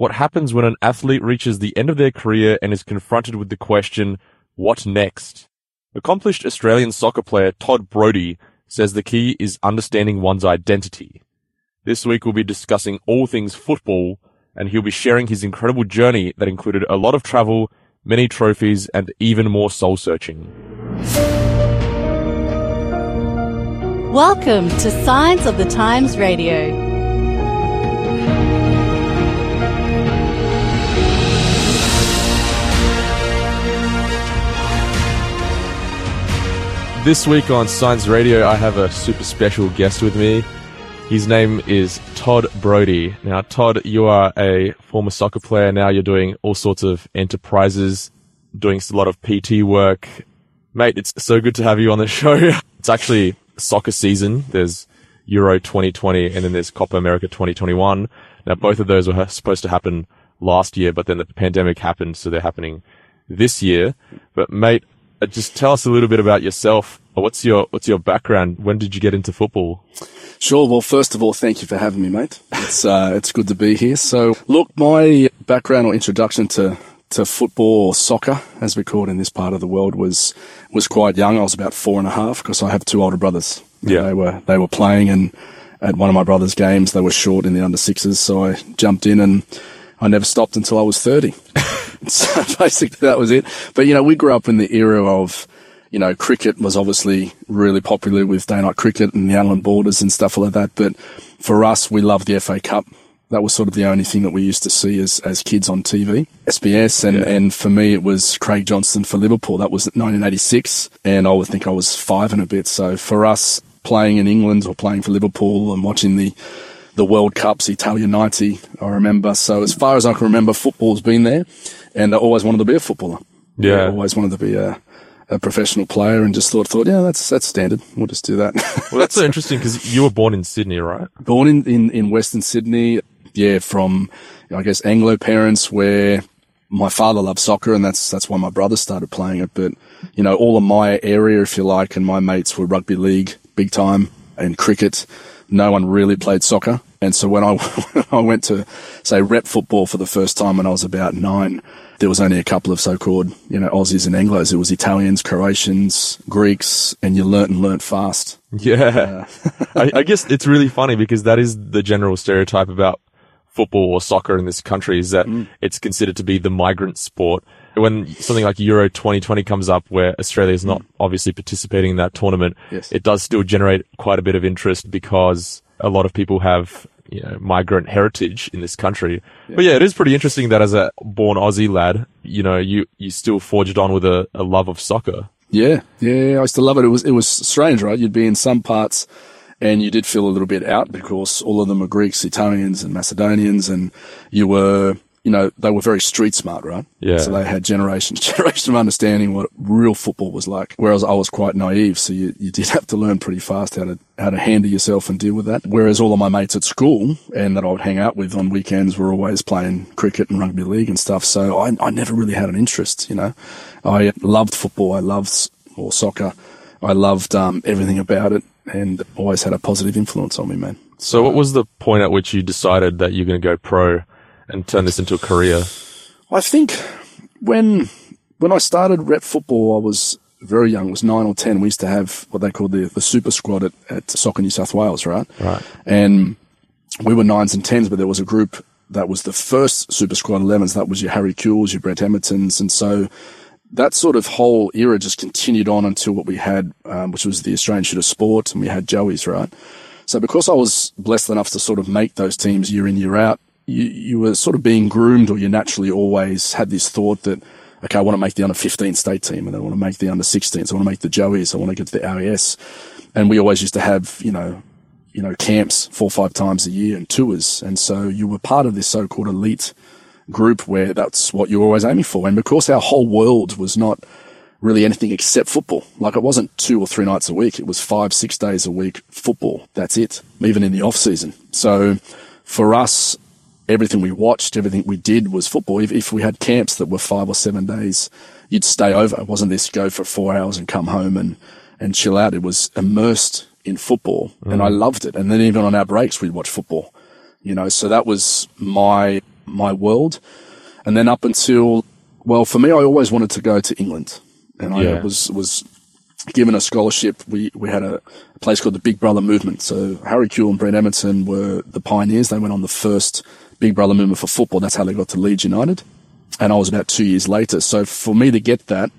what happens when an athlete reaches the end of their career and is confronted with the question, what next? Accomplished Australian soccer player Todd Brody says the key is understanding one's identity. This week we'll be discussing all things football and he'll be sharing his incredible journey that included a lot of travel, many trophies, and even more soul searching. Welcome to Signs of the Times Radio. This week on Science Radio, I have a super special guest with me. His name is Todd Brody. Now, Todd, you are a former soccer player. Now you're doing all sorts of enterprises, doing a lot of PT work. Mate, it's so good to have you on the show. It's actually soccer season. There's Euro 2020 and then there's Copa America 2021. Now, both of those were supposed to happen last year, but then the pandemic happened, so they're happening this year. But mate, just tell us a little bit about yourself. What's your What's your background? When did you get into football? Sure. Well, first of all, thank you for having me, mate. It's uh, it's good to be here. So, look, my background or introduction to to football or soccer, as we call it in this part of the world, was was quite young. I was about four and a half because I have two older brothers. Yeah, they were they were playing, and at one of my brothers' games, they were short in the under sixes, so I jumped in and I never stopped until I was thirty. so basically that was it. But you know, we grew up in the era of, you know, cricket was obviously really popular with day night cricket and the Allan Borders and stuff like that. But for us, we loved the FA Cup. That was sort of the only thing that we used to see as, as kids on TV, SBS. And, yeah. and for me, it was Craig Johnston for Liverpool. That was 1986. And I would think I was five and a bit. So for us playing in England or playing for Liverpool and watching the, the World Cups, Italia 90, I remember. So as far as I can remember, football's been there and I always wanted to be a footballer. Yeah. I always wanted to be a, a professional player and just thought, thought, yeah, that's, that's standard. We'll just do that. well, that's so interesting because you were born in Sydney, right? Born in, in, in Western Sydney. Yeah. From, I guess, Anglo parents where my father loved soccer and that's, that's why my brother started playing it. But, you know, all of my area, if you like, and my mates were rugby league big time and cricket. No one really played soccer. And so when I, when I went to say rep football for the first time when I was about nine, there was only a couple of so-called, you know, Aussies and Anglos. It was Italians, Croatians, Greeks, and you learnt and learnt fast. Yeah. Uh, I, I guess it's really funny because that is the general stereotype about football or soccer in this country is that mm. it's considered to be the migrant sport. When something like Euro 2020 comes up where Australia is not mm. obviously participating in that tournament, yes. it does still generate quite a bit of interest because a lot of people have you know, migrant heritage in this country. Yeah. But yeah, it is pretty interesting that as a born Aussie lad, you know, you, you still forged on with a, a love of soccer. Yeah, yeah, I used to love it. It was, it was strange, right? You'd be in some parts and you did feel a little bit out because all of them are Greeks, Italians and Macedonians and you were, you know, they were very street smart, right? Yeah. So they had generations, generations of understanding what real football was like. Whereas I was quite naive. So you, you did have to learn pretty fast how to, how to handle yourself and deal with that. Whereas all of my mates at school and that I would hang out with on weekends were always playing cricket and rugby league and stuff. So I, I never really had an interest, you know. I loved football. I loved, or soccer. I loved, um, everything about it and always had a positive influence on me, man. So what was the point at which you decided that you're going to go pro? And turn this into a career? I think when when I started rep football, I was very young. It was nine or ten. We used to have what they called the, the super squad at, at Soccer New South Wales, right? Right. And we were nines and tens, but there was a group that was the first super squad 11s. That was your Harry Kewells, your Brett Emertons. And so that sort of whole era just continued on until what we had, um, which was the Australian Shooter Sport, and we had Joey's, right? So because I was blessed enough to sort of make those teams year in, year out, you, you were sort of being groomed or you naturally always had this thought that, okay, I want to make the under 15 state team and I want to make the under 16s. I want to make the Joeys. I want to get to the RAS. And we always used to have, you know, you know, camps four or five times a year and tours. And so you were part of this so-called elite group where that's what you were always aiming for. And because our whole world was not really anything except football, like it wasn't two or three nights a week. It was five, six days a week football. That's it. Even in the off season. So for us, everything we watched, everything we did was football. If, if we had camps that were five or seven days, you'd stay over. It wasn't this go for four hours and come home and, and chill out. It was immersed in football mm. and I loved it. And then even on our breaks, we'd watch football, you know, so that was my my world. And then up until, well, for me, I always wanted to go to England and I was, was given a scholarship. We, we had a, a place called the Big Brother Movement. So Harry Kewell and Brett Emerton were the pioneers. They went on the first Big Brother movement for football. That's how they got to Leeds United. And I was about two years later. So for me to get that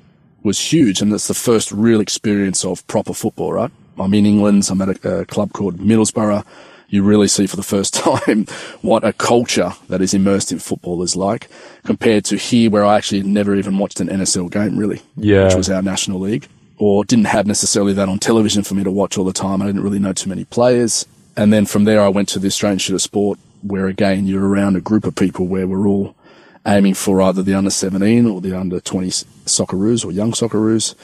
was huge. And it's the first real experience of proper football, right? I'm in England. I'm at a, a club called Middlesbrough. You really see for the first time what a culture that is immersed in football is like compared to here where I actually never even watched an NSL game really. Yeah. Which was our national league or didn't have necessarily that on television for me to watch all the time. I didn't really know too many players. And then from there, I went to the Australian Institute of Sport where again, you're around a group of people where we're all aiming for either the under 17 or the under 20 Socceroos or young Socceroos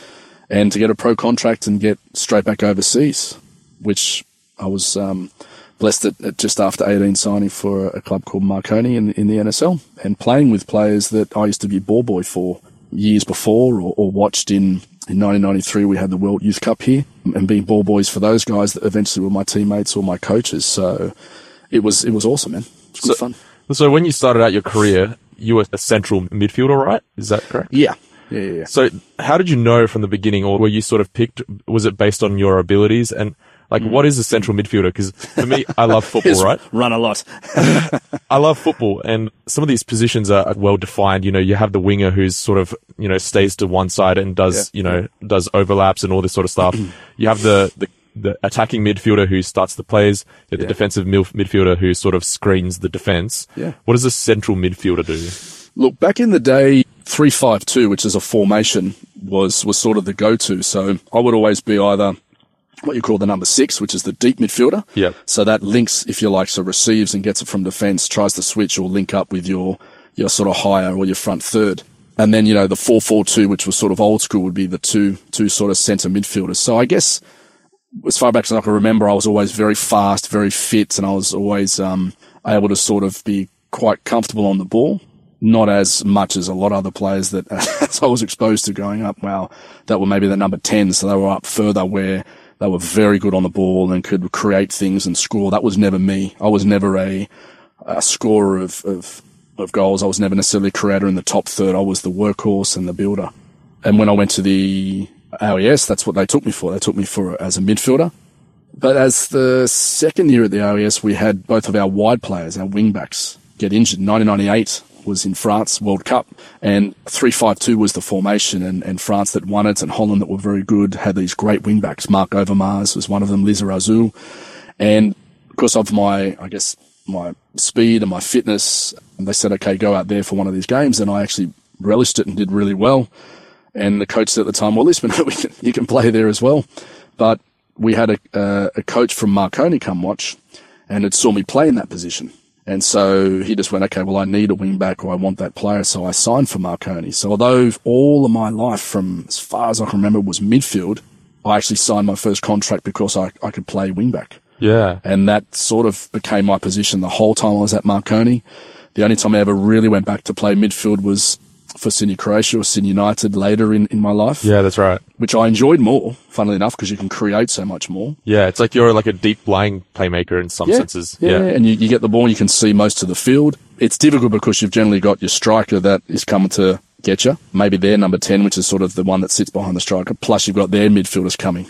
and to get a pro contract and get straight back overseas, which I was, um, blessed at, at just after 18 signing for a club called Marconi in, in the NSL and playing with players that I used to be ball boy for years before or, or watched in, in 1993 we had the World Youth Cup here and being ball boys for those guys that eventually were my teammates or my coaches. So it was, it was awesome, man. It was good fun. So when you started out your career, you were a central midfielder, right? Is that correct? Yeah. Yeah, yeah, yeah. So how did you know from the beginning or were you sort of picked, was it based on your abilities and like mm. what is a central midfielder? Because for me, I love football, right? Run a lot. I love football and some of these positions are well defined. You know, you have the winger who's sort of, you know, stays to one side and does, you know, does overlaps and all this sort of stuff. you have the, the, the attacking midfielder who starts the plays, have the defensive midfielder who sort of screens the defense. Yeah. What does a central midfielder do? Look, back in the day, three five two, which is a formation, was was sort of the go to. So I would always be either what you call the number six, which is the deep midfielder. Yep. So that links, if you like, so receives and gets it from defence, tries to switch or link up with your your sort of higher or your front third. And then you know the four four two, which was sort of old school, would be the two two sort of centre midfielders. So I guess as far back as I can remember, I was always very fast, very fit, and I was always um, able to sort of be quite comfortable on the ball. Not as much as a lot of other players that as I was exposed to growing up. Wow, that were maybe the number 10, so they were up further where they were very good on the ball and could create things and score. That was never me. I was never a, a scorer of, of, of goals. I was never necessarily a creator in the top third. I was the workhorse and the builder. And when I went to the Oh, AIS, that's what they took me for. They took me for as a midfielder. But as the second year at the AIS, we had both of our wide players, our wing backs, get injured. 1998 was in France World Cup and 352 was the formation and, and France that won it and Holland that were very good had these great wing backs. Marc Overmars was one of them, Lizarazu. And because of my, I guess, my speed and my fitness, they said, okay, go out there for one of these games. And I actually relished it and did really well. And the coach said at the time, well, listen, we can, you can play there as well. But we had a, uh, a coach from Marconi come watch and it saw me play in that position. And so he just went, okay, well, I need a wing back or I want that player. So I signed for Marconi. So although all of my life from as far as I can remember was midfield, I actually signed my first contract because I, I could play wing back. Yeah. And that sort of became my position the whole time I was at Marconi. The only time I ever really went back to play midfield was for Sydney Croatia or Sydney United later in, in my life, Yeah, that's right. which I enjoyed more, funnily enough, because you can create so much more. Yeah, it's like you're like a deep lying playmaker in some senses. Yeah, Yeah. and you, you get the ball, and you can see most of the field. It's difficult because you've generally got your striker that is coming to get you. Maybe their number 10, which is sort of the one that sits behind the striker. Plus you've got their midfielders coming.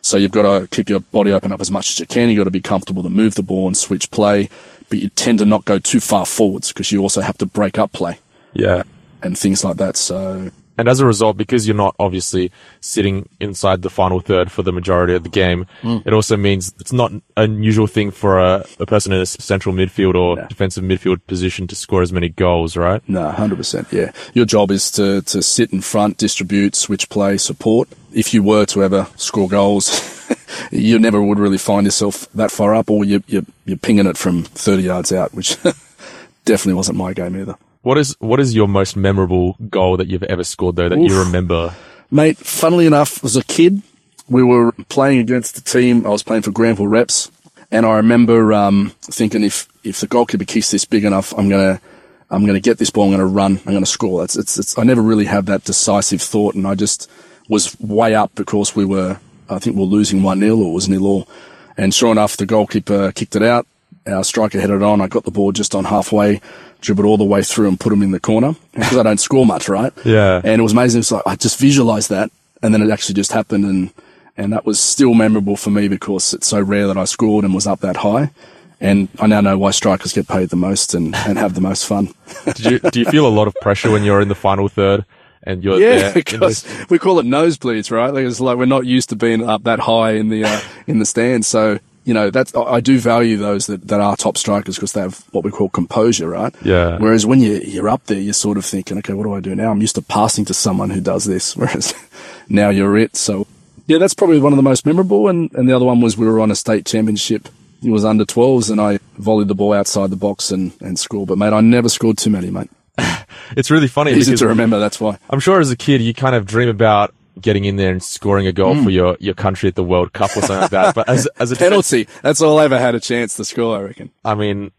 So you've got to keep your body open up as much as you can. You've got to be comfortable to move the ball and switch play, but you tend to not go too far forwards because you also have to break up play Yeah. And things like that. So And as a result, because you're not obviously sitting inside the final third for the majority of the game, Hmm. it also means it's not an unusual thing for a, a person in a central midfield or defensive midfield position to score as many goals, right? No, hundred percent. Yeah, your job is to to sit in front, distribute, switch play, support. If you were to ever score goals, you never would really find yourself that far up, or you you you're pinging it from thirty yards out, which definitely wasn't my game either. What is what is your most memorable goal that you've ever scored though that you remember? Mate, funnily enough, as a kid, we were playing against a team. I was playing for Granville Reps, and I remember um, thinking if if the goalkeeper kicks this big enough, I'm gonna I'm gonna get this ball. I'm gonna run. I'm gonna score. It's, it's it's I never really had that decisive thought, and I just was way up because we were I think we were losing one 0 or it was nil all, and sure enough, the goalkeeper kicked it out. our striker headed on. I got the ball just on halfway, dribbled all the way through and put him in the corner because I don't score much, right? Yeah. And it was amazing. It's like I just visualized that, and then it actually just happened, and and that was still memorable for me because it's so rare that I scored and was up that high. And I now know why strikers get paid the most and, and have the most fun. Did you, do you feel a lot of pressure when you're in the final third and you're Yeah, because this- we call it nosebleeds, right? Like it's like we're not used to being up that high in the uh, in the stands. So you know that's I do value those that, that are top strikers because they have what we call composure, right? Yeah. Whereas when you you're up there, you're sort of thinking, okay, what do I do now? I'm used to passing to someone who does this, whereas now you're it. So yeah, that's probably one of the most memorable. And and the other one was we were on a state championship. It was under 12s and I volleyed the ball outside the box and, and scored. But mate, I never scored too many, mate. it's really funny Easy to remember. That's why. I'm sure as a kid you kind of dream about getting in there and scoring a Hmm. goal for your, your country at the World Cup or something like that. But as, as a Penalty. That's all I ever had a chance to score, I reckon. I mean,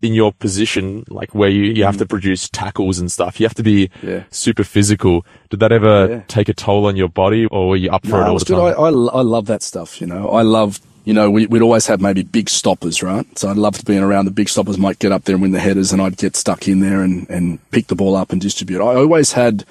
in your position, like where you, you have to produce tackles and stuff, you have to be Hmm. Yeah. super physical. Did that ever Yeah. take a toll on your body or were you up for No, it all the time? I, I, I love that stuff, you know. I love, you know, we, we'd always have maybe big stoppers, right? So I'd love to be around the big stoppers, might get up there and win the headers, and I'd get stuck in there and, and pick the ball up and distribute. I always had,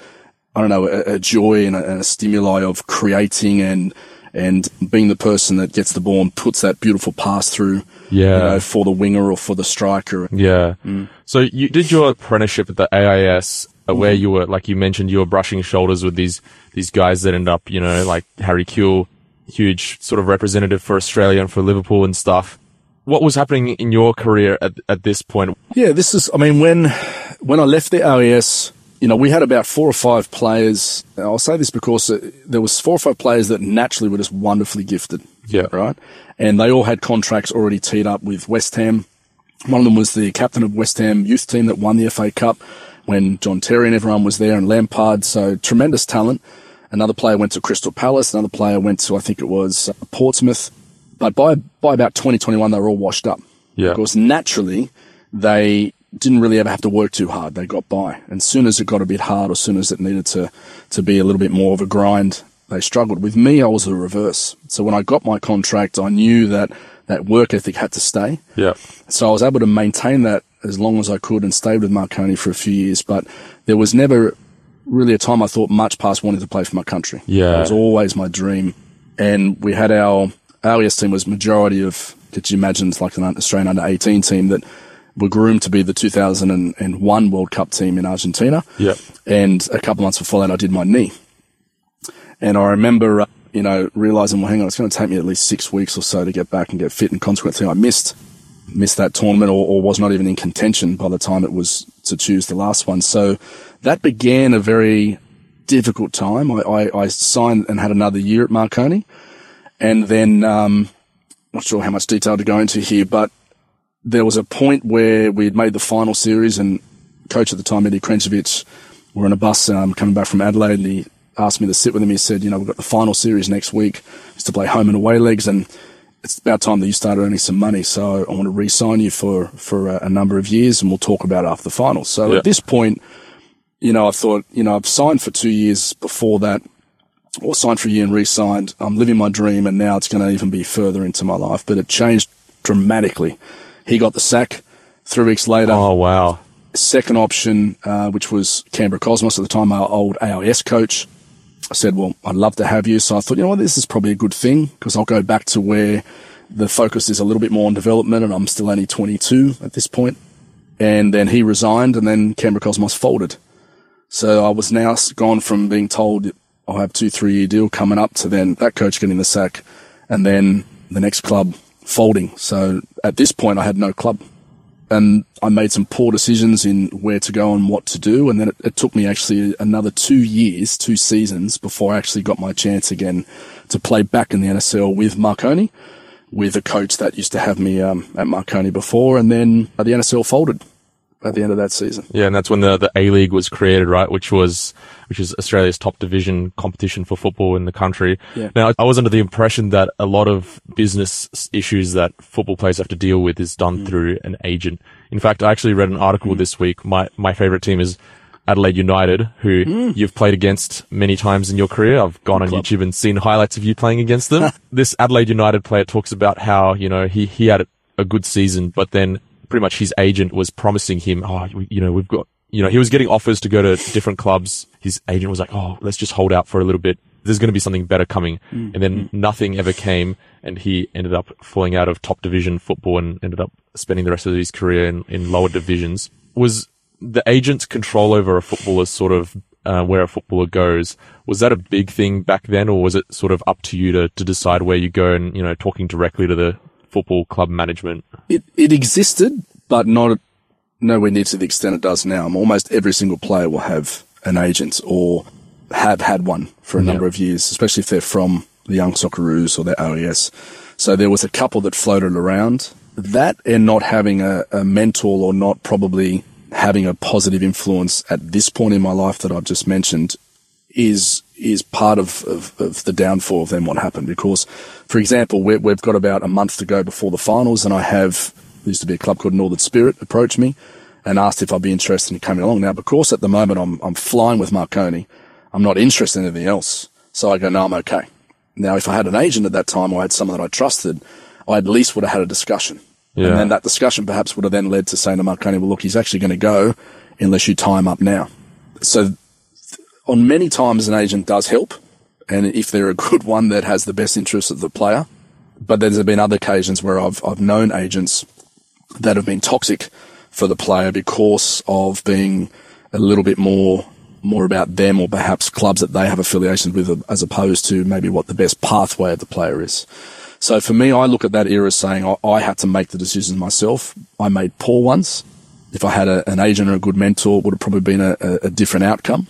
I don't know, a, a joy and a, and a stimuli of creating and, and being the person that gets the ball and puts that beautiful pass through, Yeah. you know, for the winger or for the striker. Yeah. Mm. So you did your apprenticeship at the AIS uh, where you were, like you mentioned, you were brushing shoulders with these, these guys that end up, you know, like Harry Kewell, huge sort of representative for Australia and for Liverpool and stuff. What was happening in your career at, at this point? Yeah, this is. I mean, when when I left the AIS, you know, we had about four or five players. I'll say this because there was four or five players that naturally were just wonderfully gifted. Yeah. Right. And they all had contracts already teed up with West Ham. One of them was the captain of West Ham youth team that won the FA Cup when John Terry and everyone was there and Lampard. So tremendous talent. Another player went to Crystal Palace. Another player went to, I think it was uh, Portsmouth. But by, by about 2021, they were all washed up. Yeah. Because naturally, they didn't really ever have to work too hard. They got by. And soon as it got a bit hard, or soon as it needed to, to be a little bit more of a grind, they struggled. With me, I was the reverse. So when I got my contract, I knew that that work ethic had to stay. Yeah. So I was able to maintain that as long as I could and stayed with Marconi for a few years. But there was never really a time I thought much past wanting to play for my country. Yeah. It was always my dream. And we had our AIS team was majority of, could you imagine, it's like an Australian under 18 team that were groomed to be the 2001 World Cup team in Argentina. Yeah. And a couple months before that, I did my knee. And I remember, uh, you know, realizing, well, hang on, it's going to take me at least six weeks or so to get back and get fit. And consequently, I missed, missed that tournament or, or was not even in contention by the time it was to choose the last one. So that began a very difficult time. I, I, I signed and had another year at Marconi. And then, um, not sure how much detail to go into here, but there was a point where we had made the final series and coach at the time, Eddie Krncevic, were on a bus um, coming back from Adelaide and he asked me to sit with him. He said, you know, we've got the final series next week. It's to play home and away legs and it's about time that you started earning some money. So I want to re-sign you for, for a, a number of years and we'll talk about it after the final. So Yeah. at this point, you know, I thought, you know, I've signed for two years before that or signed for a year and re-signed. I'm living my dream and now it's going to even be further into my life, but it changed dramatically. He got the sack three weeks later Oh, wow. second option, uh, which was Canberra Cosmos at the time, our old AIS coach. I said, well, I'd love to have you. So I thought, you know what, this is probably a good thing because I'll go back to where the focus is a little bit more on development and I'm still only 22 at this point. And then he resigned and then Canberra Cosmos folded. So I was now gone from being told I'll have two, three year deal coming up to then that coach getting the sack and then the next club folding. So at this point I had no club and I made some poor decisions in where to go and what to do. And then it, it took me actually another two years, two seasons before I actually got my chance again to play back in the NSL with Marconi, with a coach that used to have me um, at Marconi before. And then the NSL folded at the end of that season. Yeah, and that's when the, the A League was created, right? Which was, which is Australia's top division competition for football in the country. Yeah. Now, I was under the impression that a lot of business issues that football players have to deal with is done mm. through an agent. In fact, I actually read an article mm. this week. My, my favorite team is Adelaide United, who mm. you've played against many times in your career. I've gone on YouTube and seen highlights of you playing against them. this Adelaide United player talks about how, you know, he, he had a good season, but then pretty much his agent was promising him, oh, you know, we've got, you know, he was getting offers to go to different clubs. His agent was like, oh, let's just hold out for a little bit. There's going to be something better coming. Mm. And then nothing ever came and he ended up falling out of top division football and ended up spending the rest of his career in, in lower divisions. Was the agent's control over a footballer sort of uh, where a footballer goes. Was that a big thing back then, or was it sort of up to you to, to decide where you go and, you know, talking directly to the football club management? It, it existed, but not nowhere near to the extent it does now. Almost every single player will have an agent or have had one for a number of years, especially if they're from the Young Socceroos or their AIS. So there was a couple that floated around. That and not having a, a mentor or not probably having a positive influence at this point in my life that I've just mentioned is is part of, of, of the downfall of then what happened. Because, for example, we have got about a month to go before the finals, and I have there used to be a club called Northern Spirit approach me and asked if I'd be interested in coming along. Now, because at the moment I'm I'm flying with Marconi, I'm not interested in anything else. So I go, no, I'm okay. Now, if I had an agent at that time or I had someone that I trusted, I at least would have had a discussion. Yeah. And then that discussion perhaps would have then led to saying to Marconi, well, look, he's actually going to go unless you tie him up now. So on many times an agent does help. And if they're a good one that has the best interest of the player, but there's been other occasions where I've, I've known agents that have been toxic for the player because of being a little bit more more about them or perhaps clubs that they have affiliations with as opposed to maybe what the best pathway of the player is. So for me, I look at that era as saying I, I had to make the decisions myself. I made poor ones. If I had a, an agent or a good mentor, it would have probably been a, a different outcome.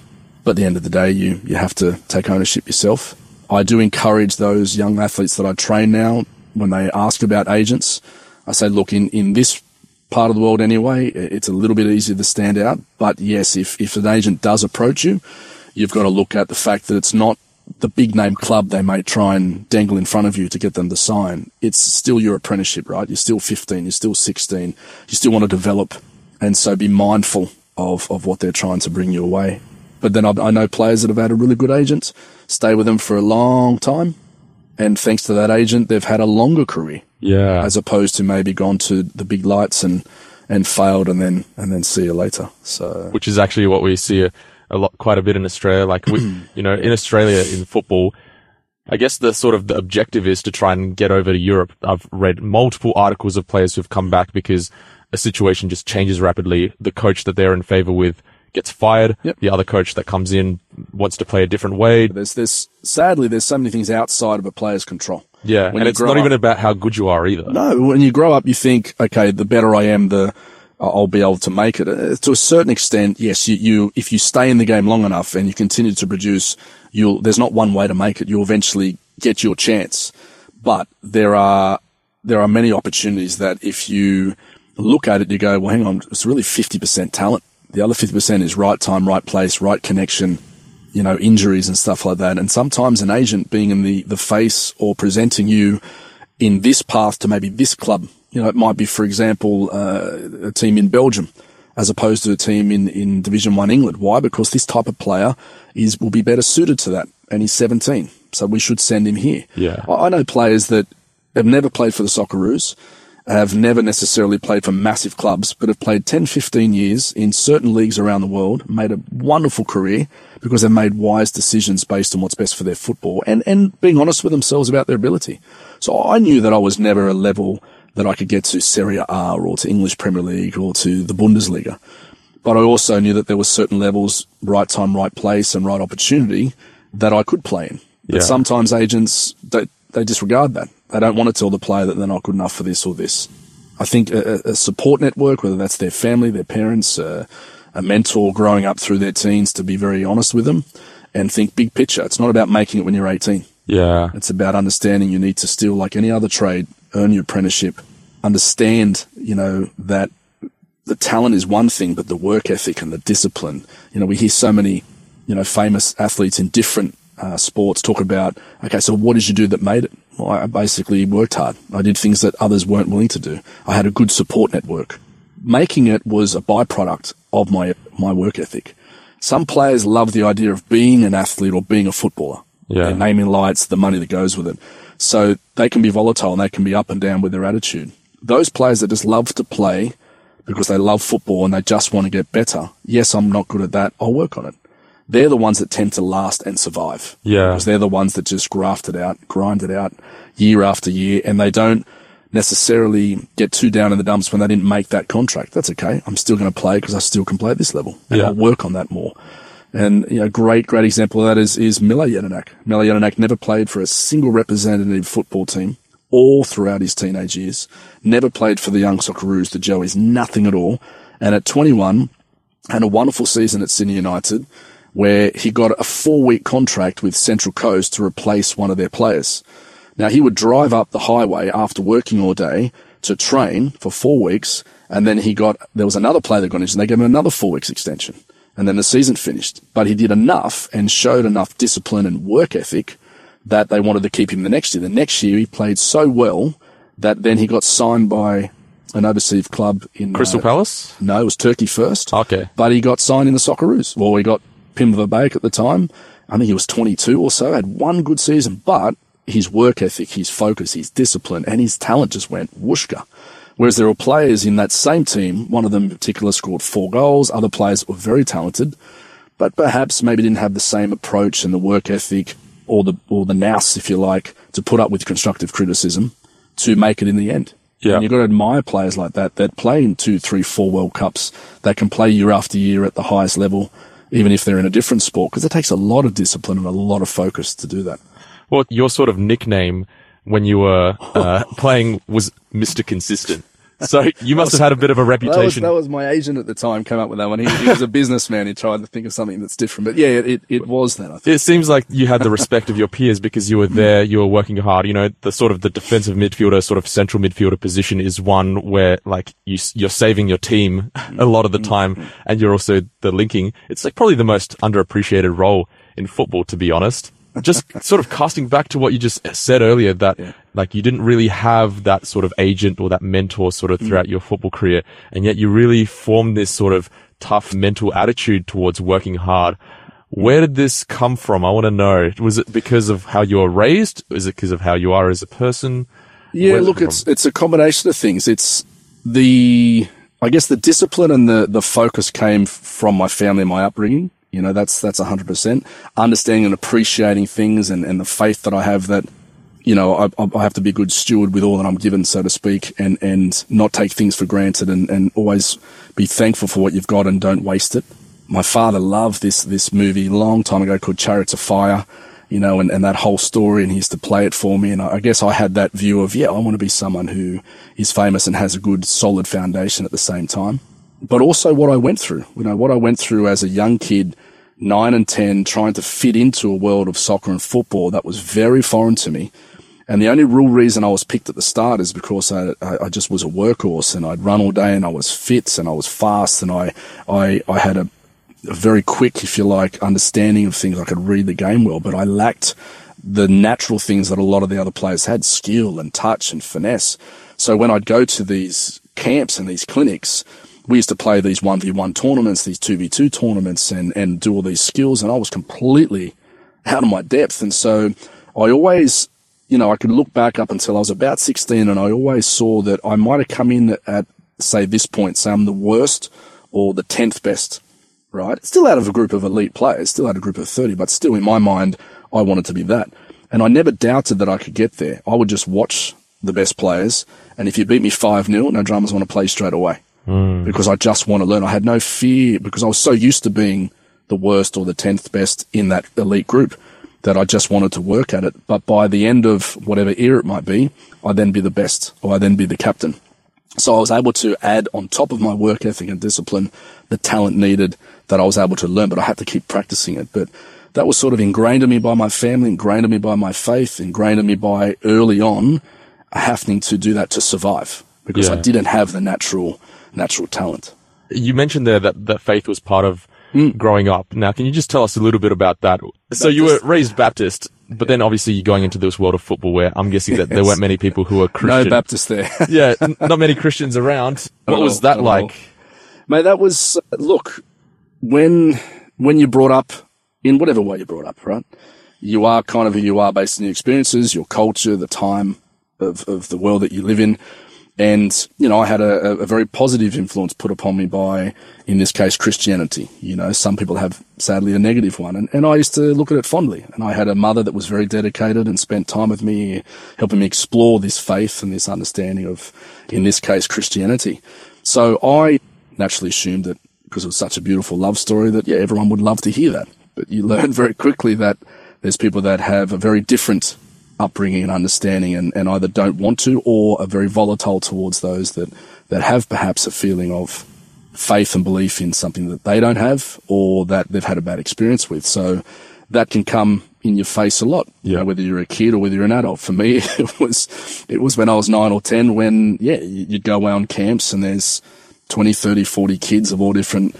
But at the end of the day, you, you have to take ownership yourself. I do encourage those young athletes that I train now when they ask about agents. I say, look, in, in this part of the world anyway, it's a little bit easier to stand out. But yes, if, if an agent does approach you, you've got to look at the fact that it's not the big name club they may try and dangle in front of you to get them to sign. It's still your apprenticeship, right? You're still 15, you're still 16, you still want to develop. And so be mindful of, of what they're trying to bring you away. But then I, I know players that have had a really good agent, stay with them for a long time. And thanks to that agent, they've had a longer career Yeah. as opposed to maybe gone to the big lights and, and failed and then, and then see you later. So which is actually what we see a, a lot, quite a bit in Australia. Like, we, you know, in Australia in football, I guess the sort of the objective is to try and get over to Europe. I've read multiple articles of players who've come back because a situation just changes rapidly. The coach that they're in favor with gets fired. Yep. The other coach that comes in wants to play a different way. there's, there's, sadly, there's so many things outside of a player's control. Yeah. When and it's not even about how good you are either. No, when you grow up, you think, okay, the better I am, the I'll be able to make it. Uh, To a certain extent, yes, you, you if you stay in the game long enough and you continue to produce, you'll there's not one way to make it. You'll eventually get your chance. But there are there are many opportunities that if you look at it, you go, well, hang on, it's really 50% talent. The other 50% is right time, right place, right connection, you know, injuries and stuff like that. And sometimes an agent being in the, the face or presenting you in this path to maybe this club, you know, it might be, for example, uh, a team in Belgium as opposed to a team in, in Division One England. Why? Because this type of player is, will be better suited to that. And he's 17. So we should send him here. Yeah. I I know players that have never played for the Socceroos, have never necessarily played for massive clubs, but have played 10, 15 years in certain leagues around the world, made a wonderful career because they've made wise decisions based on what's best for their football and, and being honest with themselves about their ability. So I knew that I was never a level that I could get to Serie A or to English Premier League or to the Bundesliga. But I also knew that there were certain levels, right time, right place and right opportunity that I could play in. But Yeah. sometimes agents, they, they disregard that. They don't want to tell the player that they're not good enough for this or this. I think a, a support network, whether that's their family, their parents, uh, a mentor growing up through their teens to be very honest with them and think big picture. It's not about making it when you're 18. Yeah. It's about understanding you need to still, like any other trade, earn your apprenticeship, understand, you know, that the talent is one thing, but the work ethic and the discipline. You know, we hear so many, you know, famous athletes in different uh, sports talk about, okay, so what did you do that made it? Well, I basically worked hard. I did things that others weren't willing to do. I had a good support network. Making it was a byproduct of my, my work ethic. Some players love the idea of being an athlete or being a footballer. Yeah. Their naming lights, the money that goes with it. So they can be volatile and they can be up and down with their attitude. Those players that just love to play because they love football and they just want to get better. Yes, I'm not good at that. I'll work on it. They're the ones that tend to last and survive. Yeah. Because they're the ones that just graft it out, grind it out year after year, and they don't necessarily get too down in the dumps when they didn't make that contract. That's okay. I'm still going to play because I still can play at this level and Yeah. I'll work on that more. And, you know, great, great example of that is, is Mile Jedinak. Mile Jedinak never played for a single representative football team all throughout his teenage years. Never played for the young Socceroos, the Joeys, nothing at all. And at 21, had a wonderful season at Sydney United where he got a four week contract with Central Coast to replace one of their players. Now he would drive up the highway after working all day to train for four weeks. And then he got, there was another player that got injured and they gave him another four weeks extension. And then the season finished, but he did enough and showed enough discipline and work ethic that they wanted to keep him the next year. The next year he played so well that then he got signed by an overseas club in Crystal uh, Palace? No, it was Turkey first. Okay. But he got signed in the Socceroos. Well, he got Pim Verbeek at the time. I think he was 22 or so, had one good season, but his work ethic, his focus, his discipline, and his talent just went whooshka. Whereas there were players in that same team, one of them in particular scored four goals, other players were very talented, but perhaps maybe didn't have the same approach and the work ethic or the, or the nous, if you like, to put up with constructive criticism to make it in the end. Yeah. And you've got to admire players like that that play in two, three, four World Cups, that can play year after year at the highest level, even if they're in a different sport, because it takes a lot of discipline and a lot of focus to do that. Well, your sort of nickname when you were uh, playing was Mr. Consistent. So you must have had a bit of a That was, reputation. that was my agent at the time came up with that one. He, he was a businessman. He tried to think of something that's different, but yeah, it, it was that. I think. It seems like you had the respect of your peers because you were there, you were working hard. You know, the sort of the defensive midfielder, sort of central midfielder position is one where like you, you're saving your team a lot of the time and you're also the linking. It's like probably the most underappreciated role in football, to be honest. Just sort of casting back to what you just said earlier that like you didn't really have that sort of agent or that mentor sort of mm. throughout your football career. And yet you really formed this sort of tough mental attitude towards working hard. Where did this come from? I want to know. Was it because of how you were raised? Is it because of how you are as a person? Yeah, Where's look, come it's it's a combination of things. It's the I guess the discipline and the the focus came from my family and my upbringing. You know, that's that's hundred percent understanding and appreciating things, and and the faith that I have that you know I, I have to be a good steward with all that I'm given, so to speak, and and not take things for granted, and and always be thankful for what you've got and don't waste it. My father loved this this movie long time ago called Chariots of Fire you know, and, and that whole story, and he used to play it for me. And I guess I had that view of, yeah, I want to be someone who is famous and has a good, solid foundation at the same time. But also what I went through, you know, what I went through as a young kid, nine and 10, trying to fit into a world of soccer and football that was very foreign to me. And the only real reason I was picked at the start is because I, I, just was a workhorse and I'd run all day and I was fit and I was fast and I, I, I had a, a very quick, if you like, understanding of things. I could read the game well, but I lacked the natural things that a lot of the other players had skill and touch and finesse. So when I'd go to these camps and these clinics, we used to play these 1v1 tournaments, these 2v2 tournaments and, and do all these skills. And I was completely out of my depth. And so I always, you know, I could look back up until I was about 16 and I always saw that I might have come in at, say, this point, say I'm the worst or the 10th best right? Still out of a group of elite players, still out of a group of 30, but still in my mind, I wanted to be that. And I never doubted that I could get there. I would just watch the best players. And if you beat me 5 0, no dramas want to play straight away Mm. because I just want to learn. I had no fear because I was so used to being the worst or the 10th best in that elite group that I just wanted to work at it. But by the end of whatever year it might be, I'd then be the best or I'd then be the captain. So I was able to add on top of my work ethic and discipline the talent needed that I was able to learn, but I had to keep practicing it. But that was sort of ingrained in me by my family, ingrained in me by my faith, ingrained in me by early on having to do that to survive because I didn't have the natural, natural talent. You mentioned there that, that faith was part of Hmm. growing up. Now, can you just tell us a little bit about that? So you were raised Baptist, but then obviously you're going into this world of football where I'm guessing that there weren't many people who were No Baptist there. yeah, n- not many Christians around. What at was that all. like? Mate, that was, look, when, when you're brought up in whatever way you're brought up, right? You are kind of who you are based on your experiences, your culture, the time of, of the world that you live in. And, you know, I had a, a very positive influence put upon me by, in this case, Christianity. You know, some people have sadly a negative one. And, and I used to look at it fondly. And I had a mother that was very dedicated and spent time with me, helping me explore this faith and this understanding of, in this case, Christianity. So I naturally assumed that because it was such a beautiful love story that, yeah, everyone would love to hear that. But you learn very quickly that there's people that have a very different upbringing and understanding and, and either don't want to or are very volatile towards those that, that have perhaps a feeling of faith and belief in something that they don't have or that they've had a bad experience with. So that can come in your face a lot, yeah. you know, whether you're a kid or whether you're an adult. For me, it was, it was when I was nine or 10 when, yeah, you'd go away on camps and there's 20, 30, 40 kids of all different,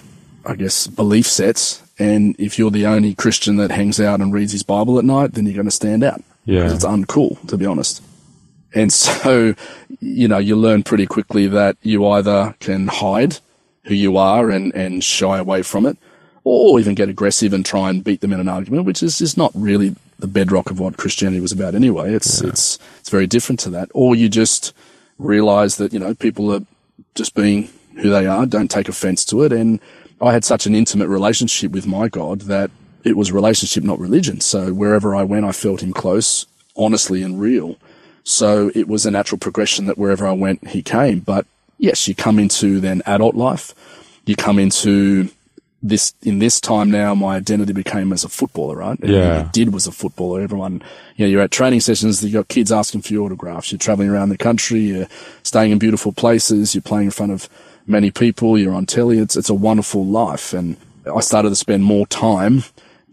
I guess, belief sets. And if you're the only Christian that hangs out and reads his Bible at night, then you're going to stand out. Yeah. It's uncool, to be honest. And so, you know, you learn pretty quickly that you either can hide who you are and, and shy away from it, or even get aggressive and try and beat them in an argument, which is, is not really the bedrock of what Christianity was about anyway. It's, yeah. it's, it's very different to that. Or you just realize that, you know, people are just being who they are, don't take offense to it. And I had such an intimate relationship with my God that it was relationship, not religion. So wherever I went, I felt him close, honestly and real. So it was a natural progression that wherever I went, he came. But yes, you come into then adult life. You come into this, in this time now, my identity became as a footballer, right? Yeah. I did was a footballer. Everyone, you know, you're at training sessions, you've got kids asking for your autographs. You're traveling around the country. You're staying in beautiful places. You're playing in front of many people. You're on telly. It's, it's a wonderful life. And I started to spend more time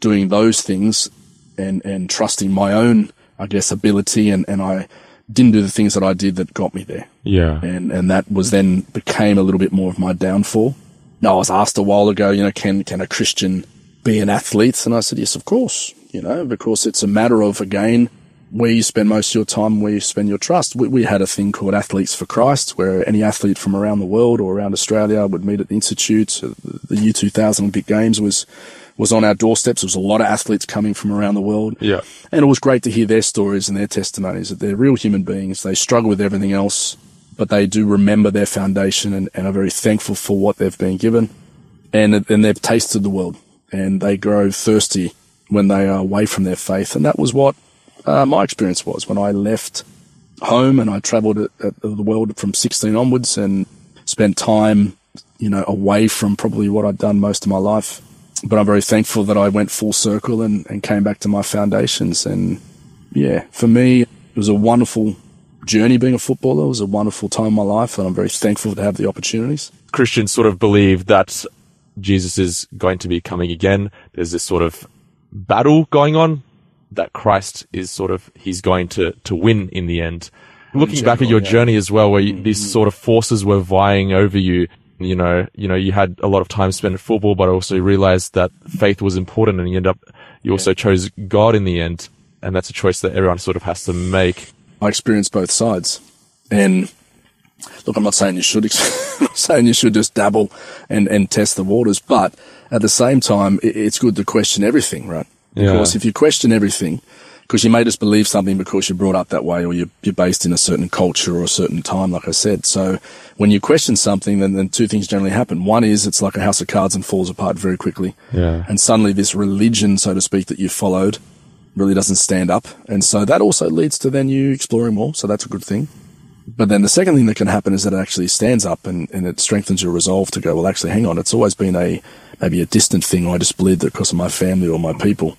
doing those things and, and trusting my own, I guess, ability. And, and I didn't do the things that I did that got me there. Yeah. And, and that was then became a little bit more of my downfall. Now, I was asked a while ago, you know, can, can a Christian be an athlete? And I said, yes, of course, you know, because it's a matter of, again, where you spend most of your time, where you spend your trust. We, we, had a thing called Athletes for Christ, where any athlete from around the world or around Australia would meet at the Institute. The U2000 Olympic Games was was on our doorsteps. There was a lot of athletes coming from around the world. Yeah. And it was great to hear their stories and their testimonies that they're real human beings. They struggle with everything else, but they do remember their foundation and, and are very thankful for what they've been given. And, and they've tasted the world and they grow thirsty when they are away from their faith. And that was what uh, my experience was when I left home and I traveled at, at the world from 16 onwards and spent time, you know, away from probably what I'd done most of my life but I'm very thankful that I went full circle and, and came back to my foundations. And yeah, for me, it was a wonderful journey being a footballer. It was a wonderful time in my life, and I'm very thankful to have the opportunities. Christians sort of believe that Jesus is going to be coming again. There's this sort of battle going on that Christ is sort of, he's going to, to win in the end. Looking general, back at your yeah. journey as well, where you, mm-hmm. these sort of forces were vying over you, you know, you know, you had a lot of time spent at football, but also realized that faith was important and you end up, you also chose God in the end. And that's a choice that everyone sort of has to make. I experienced both sides. And look, I'm not saying you should, saying you should just dabble and, and test the waters, but at the same time, it's good to question everything, right? Because yeah. if you question everything, because you may just believe something because you're brought up that way or you're, you're based in a certain culture or a certain time, like I said. So when you question something, then, then two things generally happen. One is it's like a house of cards and falls apart very quickly. Yeah. And suddenly this religion, so to speak, that you followed really doesn't stand up. And so that also leads to then you exploring more. So that's a good thing. But then the second thing that can happen is that it actually stands up and, and it strengthens your resolve to go, well, actually, hang on. It's always been a, maybe a distant thing. I just believed it because of my family or my people.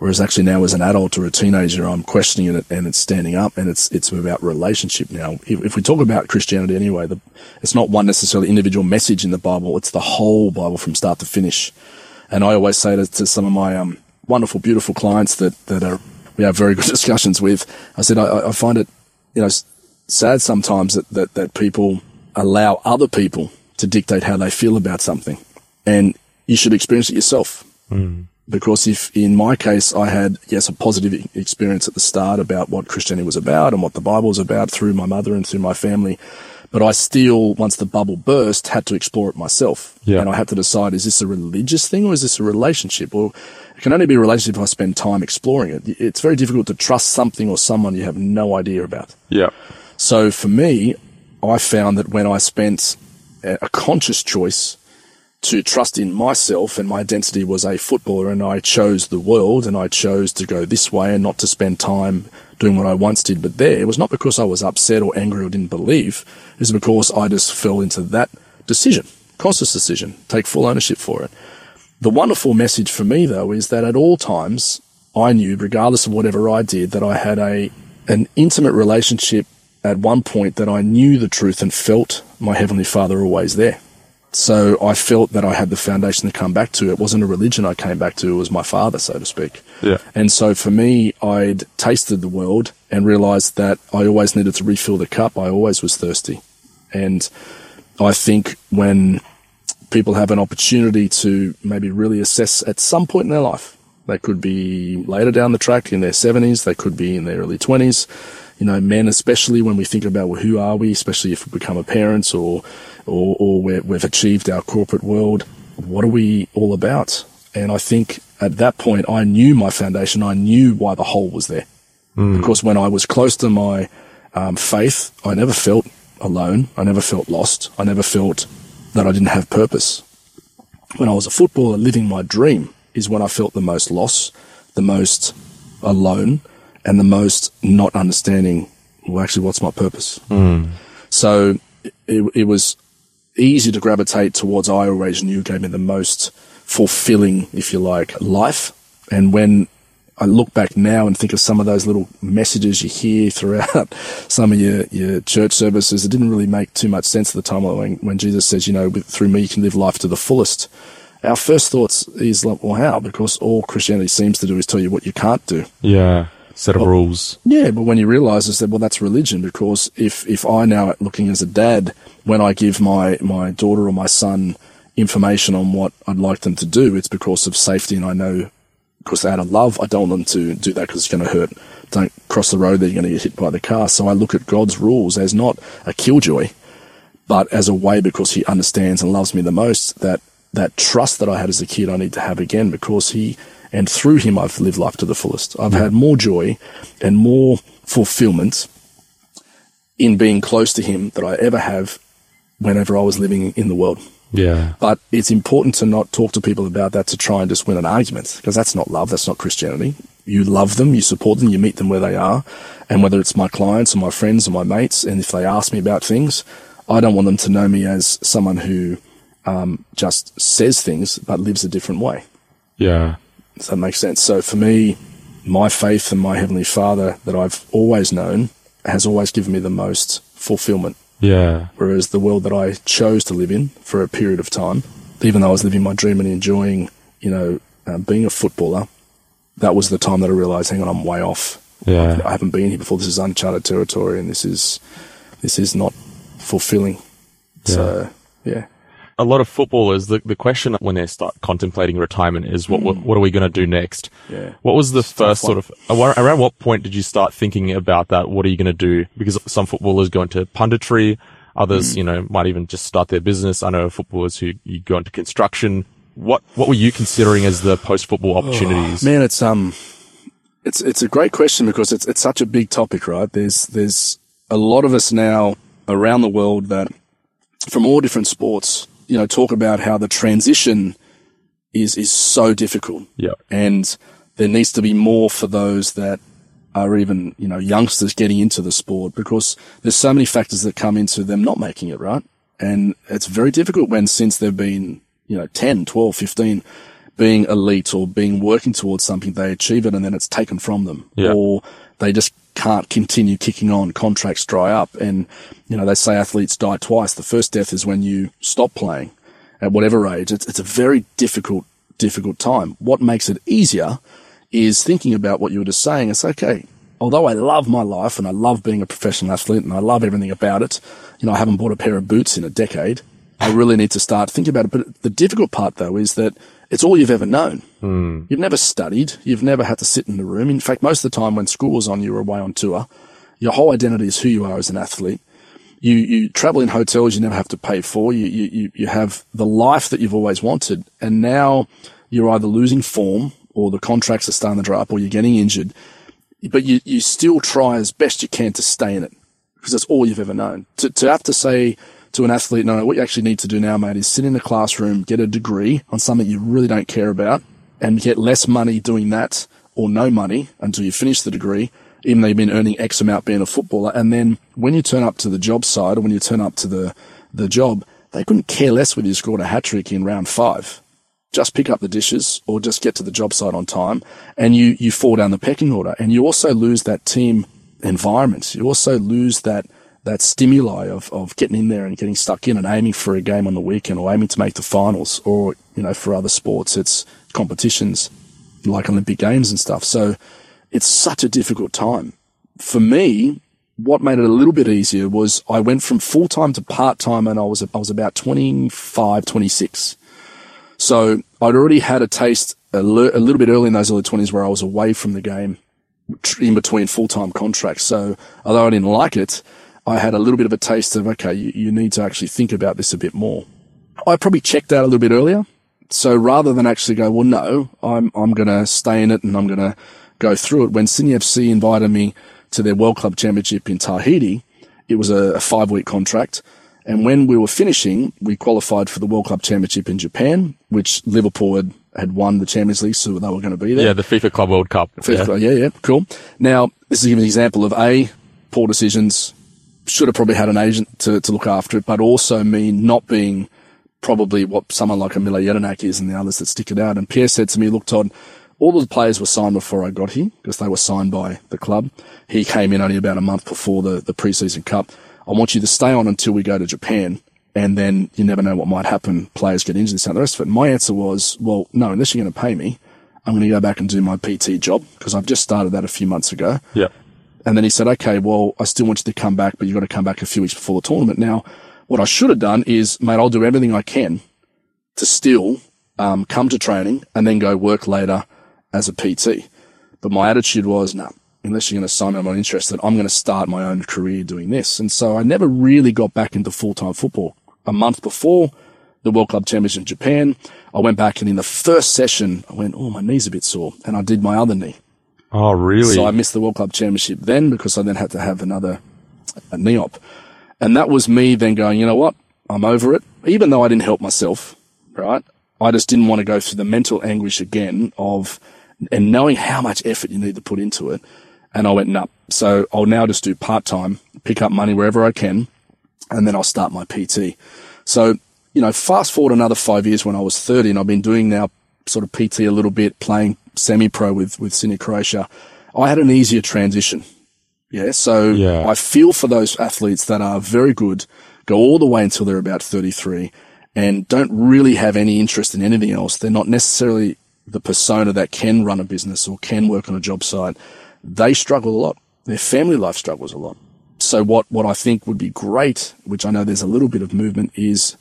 Whereas actually now as an adult or a teenager, I'm questioning it and it's standing up and it's, it's about relationship now. If, if we talk about Christianity anyway, the, it's not one necessarily individual message in the Bible. It's the whole Bible from start to finish. And I always say to, to some of my, um, wonderful, beautiful clients that, that are, we have very good discussions with. I said, I, I find it, you know, sad sometimes that, that, that people allow other people to dictate how they feel about something. And you should experience it yourself. Mm. Because if in my case I had, yes, a positive experience at the start about what Christianity was about and what the Bible was about through my mother and through my family, but I still, once the bubble burst, had to explore it myself. Yeah. And I had to decide, is this a religious thing or is this a relationship? Well, it can only be a relationship if I spend time exploring it. It's very difficult to trust something or someone you have no idea about. Yeah. So for me, I found that when I spent a conscious choice to trust in myself and my identity was a footballer and I chose the world and I chose to go this way and not to spend time doing what I once did but there. It was not because I was upset or angry or didn't believe. It was because I just fell into that decision, conscious decision, take full ownership for it. The wonderful message for me though is that at all times I knew, regardless of whatever I did, that I had a, an intimate relationship at one point that I knew the truth and felt my Heavenly Father always there. So I felt that I had the foundation to come back to. It wasn't a religion I came back to, it was my father, so to speak. Yeah. And so for me, I'd tasted the world and realized that I always needed to refill the cup. I always was thirsty. And I think when people have an opportunity to maybe really assess at some point in their life, they could be later down the track in their 70s, they could be in their early 20s, you know, men, especially when we think about well, who are we, especially if we become a parent or, or, or we've achieved our corporate world, what are we all about? And I think at that point, I knew my foundation. I knew why the hole was there. Mm. Because when I was close to my um, faith, I never felt alone. I never felt lost. I never felt that I didn't have purpose. When I was a footballer living my dream is when I felt the most loss, the most alone, and the most not understanding, well, actually, what's my purpose? Mm. So it, it was easy to gravitate towards I always knew gave me the most fulfilling, if you like, life. And when I look back now and think of some of those little messages you hear throughout some of your, your church services, it didn't really make too much sense at the time when, when Jesus says, you know, through me you can live life to the fullest. Our first thoughts is like, well, how? Because all Christianity seems to do is tell you what you can't do. Yeah set of well, rules. Yeah, but when you realise is that well, that's religion because if if I now looking as a dad, when I give my my daughter or my son information on what I'd like them to do, it's because of safety, and I know because out of love, I don't want them to do that because it's going to hurt. Don't cross the road; they're going to get hit by the car. So I look at God's rules as not a killjoy, but as a way because He understands and loves me the most. That that trust that I had as a kid, I need to have again because He and through him, I've lived life to the fullest. I've had more joy and more fulfillment in being close to him that I ever have whenever I was living in the world. Yeah. But it's important to not talk to people about that to try and just win an argument because that's not love. That's not Christianity. You love them, you support them, you meet them where they are. And whether it's my clients or my friends or my mates, and if they ask me about things, I don't want them to know me as someone who um, just says things but lives a different way. Yeah. Does that make sense? So for me, my faith in my Heavenly Father that I've always known has always given me the most fulfillment. Yeah. Whereas the world that I chose to live in for a period of time, even though I was living my dream and enjoying, you know, uh, being a footballer, that was the time that I realized, hang on, I'm way off. Yeah. I haven't been here before. This is uncharted territory and this is, this is not fulfilling. Yeah. So, yeah a lot of footballers, the, the question when they start contemplating retirement is what, what, what are we going to do next? Yeah. What was the first sort of, around what point did you start thinking about that? What are you going to do? Because some footballers go into punditry. Others, mm. you know, might even just start their business. I know footballers who you go into construction. What, what were you considering as the post football opportunities? Oh, man, it's, um, it's, it's a great question because it's, it's such a big topic, right? There's, there's a lot of us now around the world that from all different sports you know, talk about how the transition is, is so difficult. Yeah. And there needs to be more for those that are even, you know, youngsters getting into the sport because there's so many factors that come into them not making it, right? And it's very difficult when since they've been, you know, 10, 12, 15, being elite or being working towards something, they achieve it and then it's taken from them. Yeah. Or they just can't continue kicking on. Contracts dry up. And, you know, they say athletes die twice. The first death is when you stop playing at whatever age. It's, it's a very difficult, difficult time. What makes it easier is thinking about what you were just saying. It's okay. Although I love my life and I love being a professional athlete and I love everything about it, you know, I haven't bought a pair of boots in a decade. I really need to start thinking about it. But the difficult part though is that it's all you've ever known. Mm. You've never studied. You've never had to sit in the room. In fact, most of the time when school was on, you were away on tour. Your whole identity is who you are as an athlete. You, you travel in hotels you never have to pay for. You, you, you have the life that you've always wanted. And now you're either losing form or the contracts are starting to dry up or you're getting injured. But you, you still try as best you can to stay in it because that's all you've ever known. To, to have to say to an athlete, no, what you actually need to do now, mate, is sit in a classroom, get a degree on something you really don't care about and get less money doing that or no money until you finish the degree, even though you've been earning X amount being a footballer. And then when you turn up to the job side or when you turn up to the, the job, they couldn't care less whether you scored a hat trick in round five. Just pick up the dishes or just get to the job site on time and you, you fall down the pecking order and you also lose that team environment. You also lose that, that stimuli of, of getting in there and getting stuck in and aiming for a game on the weekend or aiming to make the finals or, you know, for other sports, it's competitions like Olympic games and stuff. So it's such a difficult time. For me, what made it a little bit easier was I went from full time to part time and I was, I was about 25, 26. So I'd already had a taste a, le- a little bit early in those early 20s where I was away from the game in between full time contracts. So although I didn't like it, I had a little bit of a taste of, okay, you, you need to actually think about this a bit more. I probably checked out a little bit earlier. So rather than actually go, well, no, I'm, I'm going to stay in it and I'm going to go through it. When Sydney FC invited me to their World Club Championship in Tahiti, it was a, a five week contract. And when we were finishing, we qualified for the World Club Championship in Japan, which Liverpool had, had won the Champions League, so they were going to be there. Yeah, the FIFA Club World Cup. FIFA, yeah. yeah, yeah, cool. Now, this is an example of A, poor decisions, should have probably had an agent to, to look after it, but also me not being probably what someone like a Mile Jedinak is and the others that stick it out. And Pierre said to me, look, Todd, all the players were signed before I got here because they were signed by the club. He came in only about a month before the, the preseason cup. I want you to stay on until we go to Japan. And then you never know what might happen. Players get injured and the rest of it. My answer was, well, no, unless you're going to pay me, I'm going to go back and do my PT job because I've just started that a few months ago. Yeah. And then he said, okay, well, I still want you to come back, but you've got to come back a few weeks before the tournament. Now, what I should have done is, mate, I'll do everything I can to still um, come to training and then go work later as a PT. But my attitude was, no, unless you're going to sign me, I'm not interested. I'm going to start my own career doing this. And so I never really got back into full-time football. A month before the World Club Championship in Japan, I went back and in the first session, I went, oh, my knee's a bit sore. And I did my other knee. Oh, really? So I missed the World Club Championship then because I then had to have another a knee op. And that was me then going, you know what? I'm over it. Even though I didn't help myself, right? I just didn't want to go through the mental anguish again of, and knowing how much effort you need to put into it. And I went, no. So I'll now just do part time, pick up money wherever I can, and then I'll start my PT. So, you know, fast forward another five years when I was 30 and I've been doing now sort of PT a little bit, playing semi-pro with, with Sydney Croatia. I had an easier transition. Yeah. So Yeah. I feel for those athletes that are very good, go all the way until they're about 33 and don't really have any interest in anything else. They're not necessarily the persona that can run a business or can work on a job site. They struggle a lot. Their family life struggles a lot. So what, what I think would be great, which I know there's a little bit of movement is,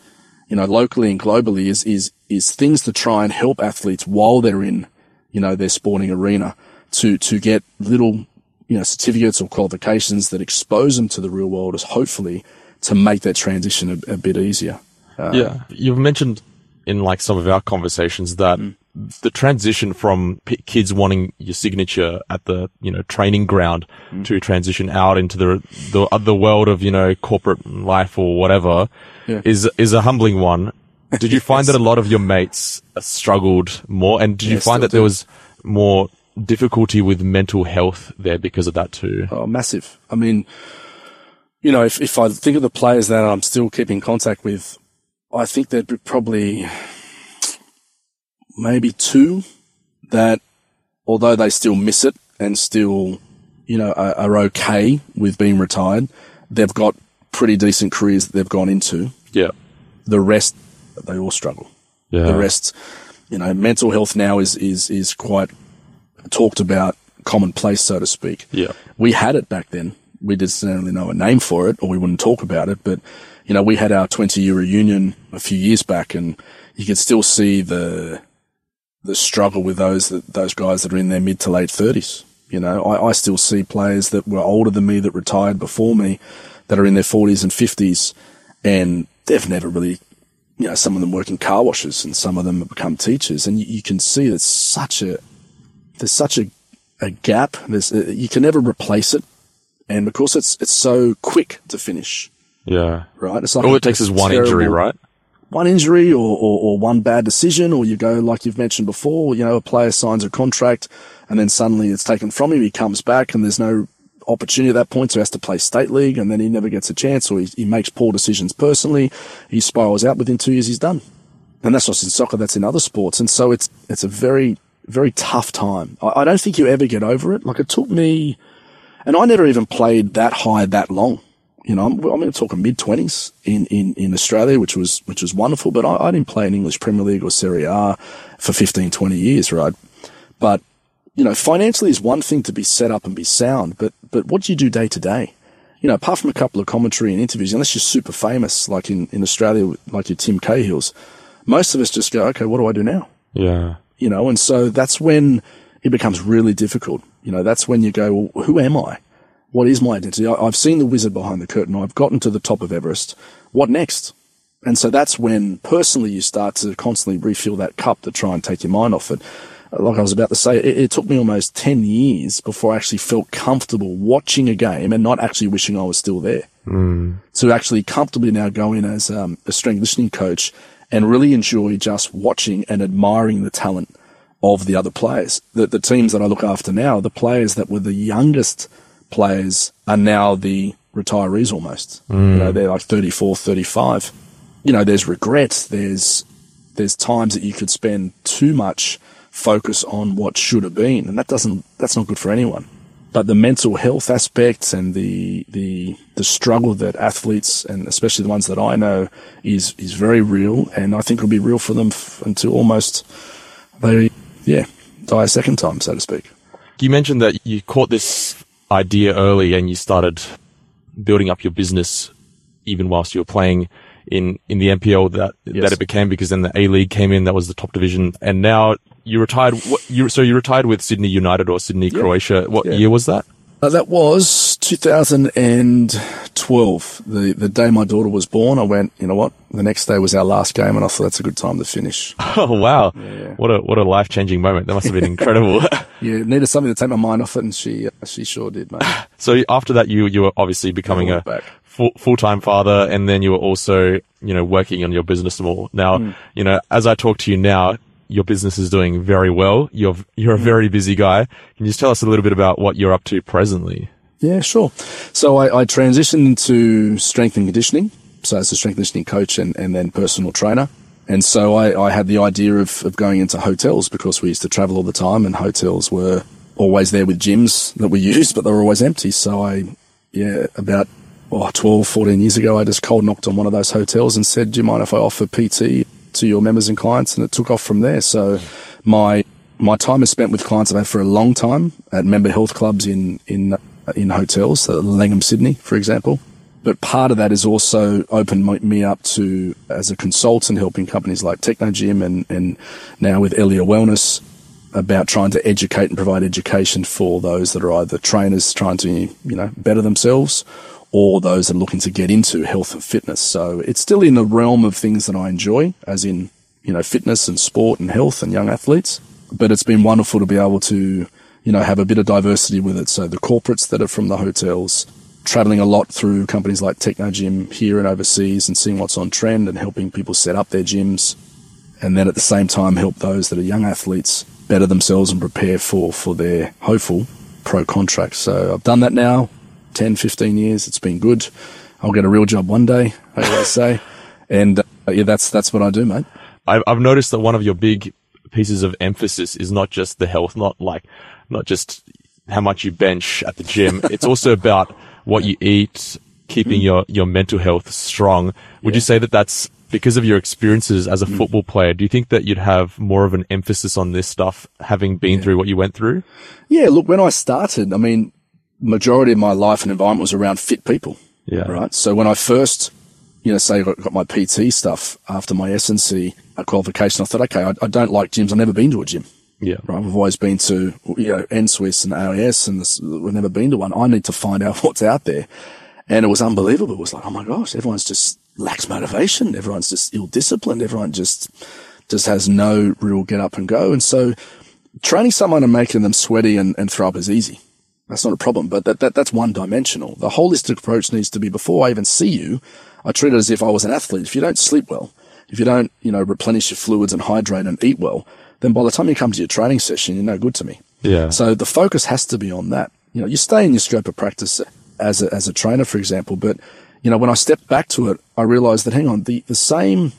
you know, locally and globally is, is, is things to try and help athletes while they're in, you know, their sporting arena to, to get little, you know, certificates or qualifications that expose them to the real world is hopefully to make that transition a, a bit easier. Uh, yeah. You've mentioned in like some of our conversations that mm. the transition from p- kids wanting your signature at the, you know, training ground mm. to transition out into the, the other world of, you know, corporate life or whatever Yeah. is, is a humbling one. Did you find that a lot of your mates uh, struggled more? And did you find that there was more difficulty with mental health there because of that too? Oh, massive. I mean, you know, if, if I think of the players that I'm still keeping contact with, I think there'd be probably maybe two that, although they still miss it and still, you know, are, are okay with being retired, they've got pretty decent careers that they've gone into. Yeah. The rest, they all struggle. Yeah. The rest, you know, mental health now is, is, is quite talked about commonplace, so to speak. Yeah. We had it back then. We didn't necessarily know a name for it or we wouldn't talk about it, but you know, we had our 20 year reunion a few years back and you could still see the, the struggle with those, that, those guys that are in their mid to late thirties. You know, I, I still see players that were older than me that retired before me that are in their forties and fifties and they've never really you know, some of them work in car washes and some of them have become teachers. And you, you can see there's such a, there's such a, a gap. There's, uh, you can never replace it And because it's, it's so quick to finish, Yeah. right? It's like All it takes is one injury, right? One injury or, or, or one bad decision, or you go, like you've mentioned before, you know, a player signs a contract and then suddenly it's taken from him. He comes back and there's no opportunity at that point. So he has to play state league and then he never gets a chance or he, he makes poor decisions personally. He spirals out within two years. He's done. And that's not in soccer. That's in other sports. And so it's, it's a very, very tough time. I, I don't think you ever get over it. Like it took me, and I never even played that high that long. You know, I'm, I'm talking mid twenties in, in, in Australia, which was, which was wonderful, but I, I didn't play in English Premier League or Serie A for 15, 20 years, right? But, you know, financially is one thing to be set up and be sound, but, but what do you do day to day? You know, apart from a couple of commentary and interviews, unless you're super famous, like in, in Australia, like your Tim Cahill's, most of us just go, okay, what do I do now? Yeah. you know, and so that's when it becomes really difficult. You know, that's when you go, well, who am I? What is my identity? I, I've seen the wizard behind the curtain. I've gotten to the top of Everest. What next? And so that's when personally you start to constantly refill that cup to try and take your mind off it. Like I was about to say, it, it took me almost 10 years before I actually felt comfortable watching a game and not actually wishing I was still there to actually comfortably now go in as um, a strength conditioning coach and really enjoy just watching and admiring the talent of the other players. The, the teams that I look after now, the players that were the youngest players are now the retirees almost. You know, they're like 34, 35. You know, there's regret. There's, there's times that you could spend too much focus on what should have been. And that doesn't, that's not good for anyone but the mental health aspects and the the the struggle that athletes and especially the ones that I know is is very real, and I think will be real for them f- until almost they yeah die a second time, so to speak. You mentioned that you caught this idea early and you started building up your business even whilst you were playing in, in the NPL that, Yes. that it became because then the A League came in, that was the top division. And now you retired, what, you, so you retired with Sydney United or Sydney Croatia. What Yeah. year was that? Uh, that was 2012, the the day my daughter was born. I went, you know what? The next day was our last game, and I thought that's a good time to finish. Oh, wow. What a, what a life changing moment. That must have been incredible. Yeah, needed something to take my mind off it, and she uh, she sure did, mate. so after that, you, you were obviously becoming a back. full, full-time father and then you were also, you know, working on your business more. Now, Hmm. you know, as I talk to you now, your business is doing very well. You're, you're a Hmm. very busy guy. Can you just tell us a little bit about what you're up to presently? Yeah, sure. So I, I transitioned into strength and conditioning. So as a strength and conditioning coach and, and then personal trainer. And so I, I had the idea of, of going into hotels because we used to travel all the time and hotels were always there with gyms that we used, but they were always empty. So I, yeah, about oh, 12, 14 years ago, I just cold knocked on one of those hotels and said, do you mind if I offer PT to your members and clients? And it took off from there. So my, my time is spent with clients I've had for a long time at member health clubs in, in, uh, in hotels, so Langham, Sydney, for example. But part of that has also opened me up to, as a consultant, helping companies like Technogym and, and now with Elia Wellness about trying to educate and provide education for those that are either trainers trying to, you know, better themselves or those that are looking to get into health and fitness. So it's still in the realm of things that I enjoy, as in, you know, fitness and sport and health and young athletes. But it's been wonderful to be able to, you know, have a bit of diversity with it. So the corporates that are from the hotels, traveling a lot through companies like Technogym here and overseas and seeing what's on trend and helping people set up their gyms. And then at the same time, help those that are young athletes better themselves and prepare for, for their hopeful pro contracts. So I've done that now 10, 15 years. It's been good. I'll get a real job one day, I always say. And uh, yeah, that's, that's what I do, mate. I've, I've noticed that one of your big pieces of emphasis is not just the health, not like, not just how much you bench at the gym. it's also about what you eat, keeping your, your mental health strong. Would you say that that's because of your experiences as a football player? Do you think that you'd have more of an emphasis on this stuff having been through what you went through? Yeah, look, when I started, I mean, majority of my life and environment was around fit people. Yeah. Right. So when I first, you know, say I got, my PT stuff after my SNC qualification, I thought, okay, I, I don't like gyms. I've never been to a gym. Yeah. Right. We've always been to, you know, NSWIS and AIS and this, we've never been to one. I need to find out what's out there. And it was unbelievable. It was like, oh my gosh, everyone's just lacks motivation. Everyone's just ill disciplined. Everyone just, just has no real get up and go. And so training someone and making them sweaty and, and throw up is easy. That's not a problem, but that, that that's one dimensional. The holistic approach needs to be before I even see you, I treat it as if I was an athlete. If you don't sleep well, if you don't, you know, replenish your fluids and hydrate and eat well, then by the time you come to your training session, you're no good to me. Yeah. So the focus has to be on that. You know, you stay in your scope of practice as a, as a trainer, for example, but you know, when I stepped back to it, I realized that hang on, the, the same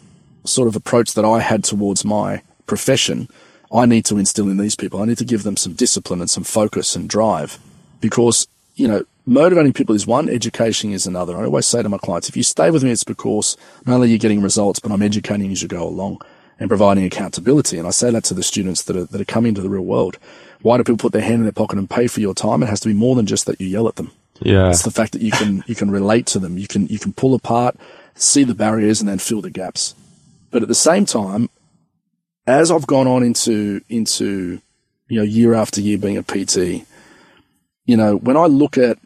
sort of approach that I had towards my profession, I need to instill in these people. I need to give them some discipline and some focus and drive because, you know, motivating people is one, education is another. I always say to my clients, if you stay with me, it's because not only are you getting results, but I'm educating you as you go along and providing accountability. And I say that to the students that are, that are coming to the real world. Why do people put their hand in their pocket and pay for your time? It has to be more than just that you yell at them. Yeah. It's the fact that you can, you can relate to them. You can, you can pull apart, see the barriers and then fill the gaps. But at the same time, as I've gone on into, into, you know, year after year being a PT, you know, when I look at,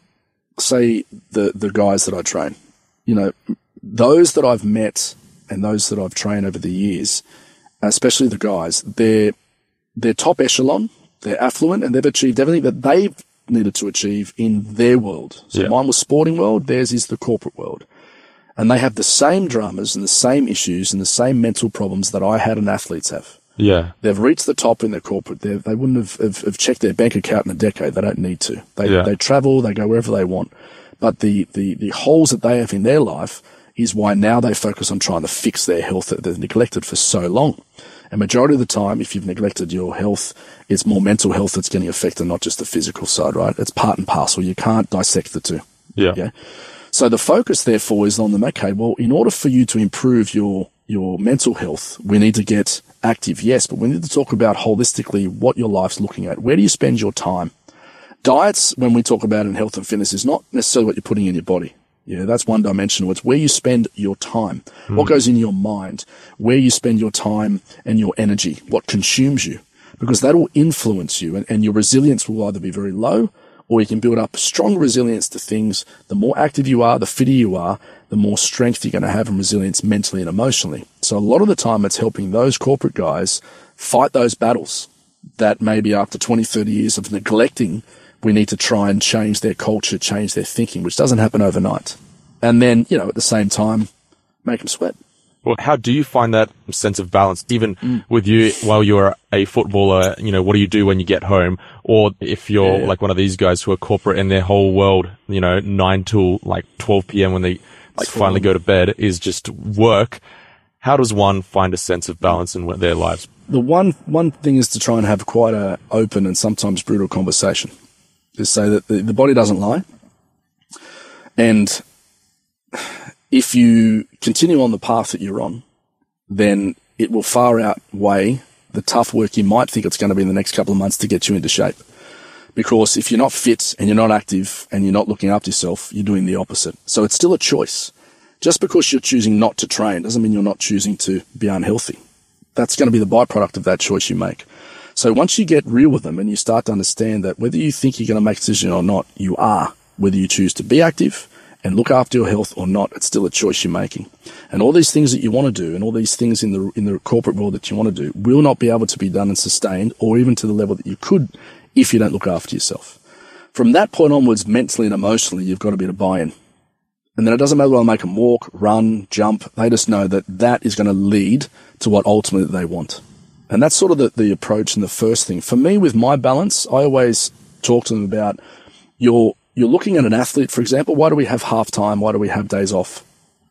say, the, the guys that I train, you know, those that I've met and those that I've trained over the years, especially the guys, they're, they're top echelon, they're affluent, and they've achieved everything that they've needed to achieve in their world. So Yeah. mine was sporting world, theirs is the corporate world. And they have the same dramas and the same issues and the same mental problems that I had and athletes have. Yeah. They've reached the top in their corporate. They've, they wouldn't have, have, have checked their bank account in a decade. They don't need to. They, Yeah. they travel, they go wherever they want. But the, the, the holes that they have in their life is why now they focus on trying to fix their health that they've neglected for so long. And majority of the time, if you've neglected your health, it's more mental health that's getting affected, not just the physical side, right? It's part and parcel. You can't dissect the two. Yeah. Yeah. So the focus therefore is on them. Okay. Well, in order for you to improve your, your mental health, we need to get active. Yes, but we need to talk about holistically what your life's looking at. Where do you spend your time? Diets, when we talk about in health and fitness, is not necessarily what you're putting in your body. Yeah, that's one dimensional. It's where you spend your time, hmm. what goes in your mind, where you spend your time and your energy, what consumes you, because that will influence you and, and your resilience will either be very low or you can build up strong resilience to things. The more active you are, the fitter you are, the more strength you're going to have and resilience mentally and emotionally. So a lot of the time it's helping those corporate guys fight those battles that maybe after 20, 30 years of neglecting, we need to try and change their culture, change their thinking, which doesn't happen overnight. And then, you know, at the same time, make them sweat. Well, how do you find that sense of balance, even Mm. with you while you're a footballer? You know, what do you do when you get home? Or if you're Yeah. like one of these guys who are corporate and their whole world, you know, nine till like 12 p.m. when they like finally go to bed is just work. How does one find a sense of balance in their lives? The one, one thing is to try and have quite a open and sometimes brutal conversation. Just say that the, the body doesn't lie. And if you continue on the path that you're on, then it will far outweigh the tough work you might think it's going to be in the next couple of months to get you into shape. Because if you're not fit and you're not active and you're not looking after yourself, you're doing the opposite. So it's still a choice. Just because you're choosing not to train doesn't mean you're not choosing to be unhealthy. That's going to be the byproduct of that choice you make. So once you get real with them and you start to understand that whether you think you're going to make a decision or not, you are. Whether you choose to be active and look after your health or not, it's still a choice you're making. And all these things that you want to do and all these things in the, in the corporate world that you want to do will not be able to be done and sustained or even to the level that you could if you don't look after yourself. From that point onwards, mentally and emotionally, you've got to be able to buy in. And then it doesn't matter whether I make them walk, run, jump. They just know that that is going to lead to what ultimately they want. And that's sort of the, the approach and the first thing. For me, with my balance, I always talk to them about you're, you're looking at an athlete, for example. Why do we have half time? Why do we have days off?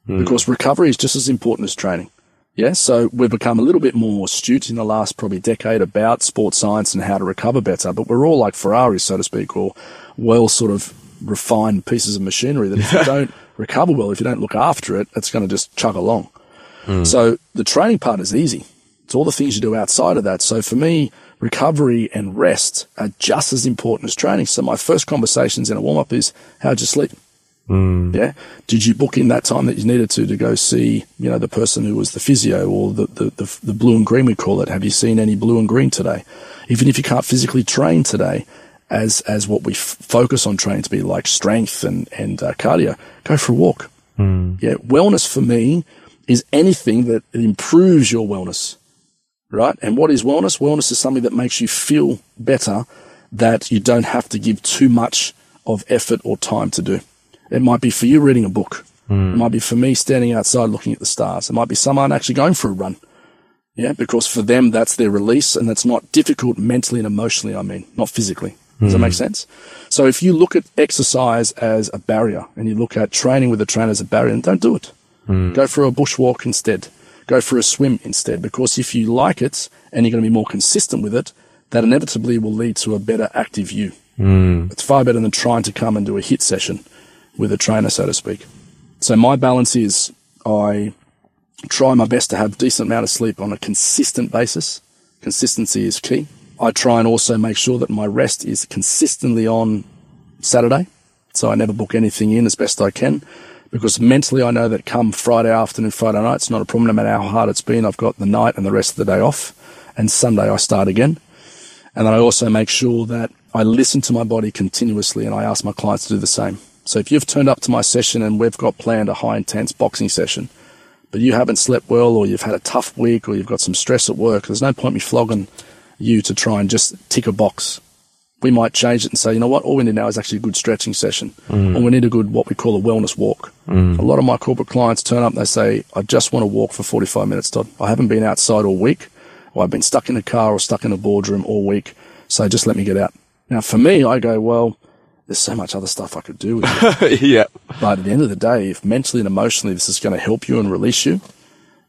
Hmm. Because recovery is just as important as training. Yeah. So we've become a little bit more astute in the last probably decade about sports science and how to recover better. But we're all like Ferraris, so to speak, or well sort of refined pieces of machinery that if you don't recover well, if you don't look after it, it's going to just chug along. Hmm. So the training part is easy. It's all the things you do outside of that. So for me, recovery and rest are just as important as training. So my first conversations in a warm up is, how'd you sleep? Yeah. Did you book in that time that you needed to to go see, you know, the person who was the physio or the, the, the, the blue and green we call it? Have you seen any blue and green today? Even if you can't physically train today, as as what we f- focus on training to be like strength and and uh, cardio, go for a walk. Yeah, wellness for me is anything that improves your wellness, right? And what is wellness? Wellness is something that makes you feel better that you don't have to give too much of effort or time to do. It might be for you reading a book. Mm. It might be for me standing outside looking at the stars. It might be someone actually going for a run. Yeah, because for them, that's their release and that's not difficult mentally and emotionally, I mean, not physically. Does mm. that make hmm. sense? So if you look at exercise as a barrier and you look at training with a trainer as a barrier, then don't do it. Mm. Go for a bushwalk instead. Go for a swim instead. Because if you like it and you're going to be more consistent with it, that inevitably will lead to a better active you. Mm. It's far better than trying to come and do a HIIT session with a trainer, so to speak. So my balance is I try my best to have a decent amount of sleep on a consistent basis. Consistency is key. I try and also make sure that my rest is consistently on Saturday. So I never book anything in as best I can because mentally I know that come Friday afternoon, Friday night, it's not a problem no matter how hard it's been. I've got the night and the rest of the day off and Sunday I start again. And then I also make sure that I listen to my body continuously and I ask my clients to do the same. So if you've turned up to my session and we've got planned a high intense boxing session, but you haven't slept well or you've had a tough week or you've got some stress at work, there's no point me flogging you to try and just tick a box. We might change it and say, you know what, all we need now is actually a good stretching session. Mm. Or we need a good, what we call a wellness walk. Mm. A lot of my corporate clients turn up and they say, I just want to walk for 45 minutes, Todd. I haven't been outside all week, or I've been stuck in a car or stuck in a boardroom all week. So just let me get out. Now, for me, I go, well, there's so much other stuff I could do with it. yeah. But at the end of the day, if mentally and emotionally this is going to help you and release you,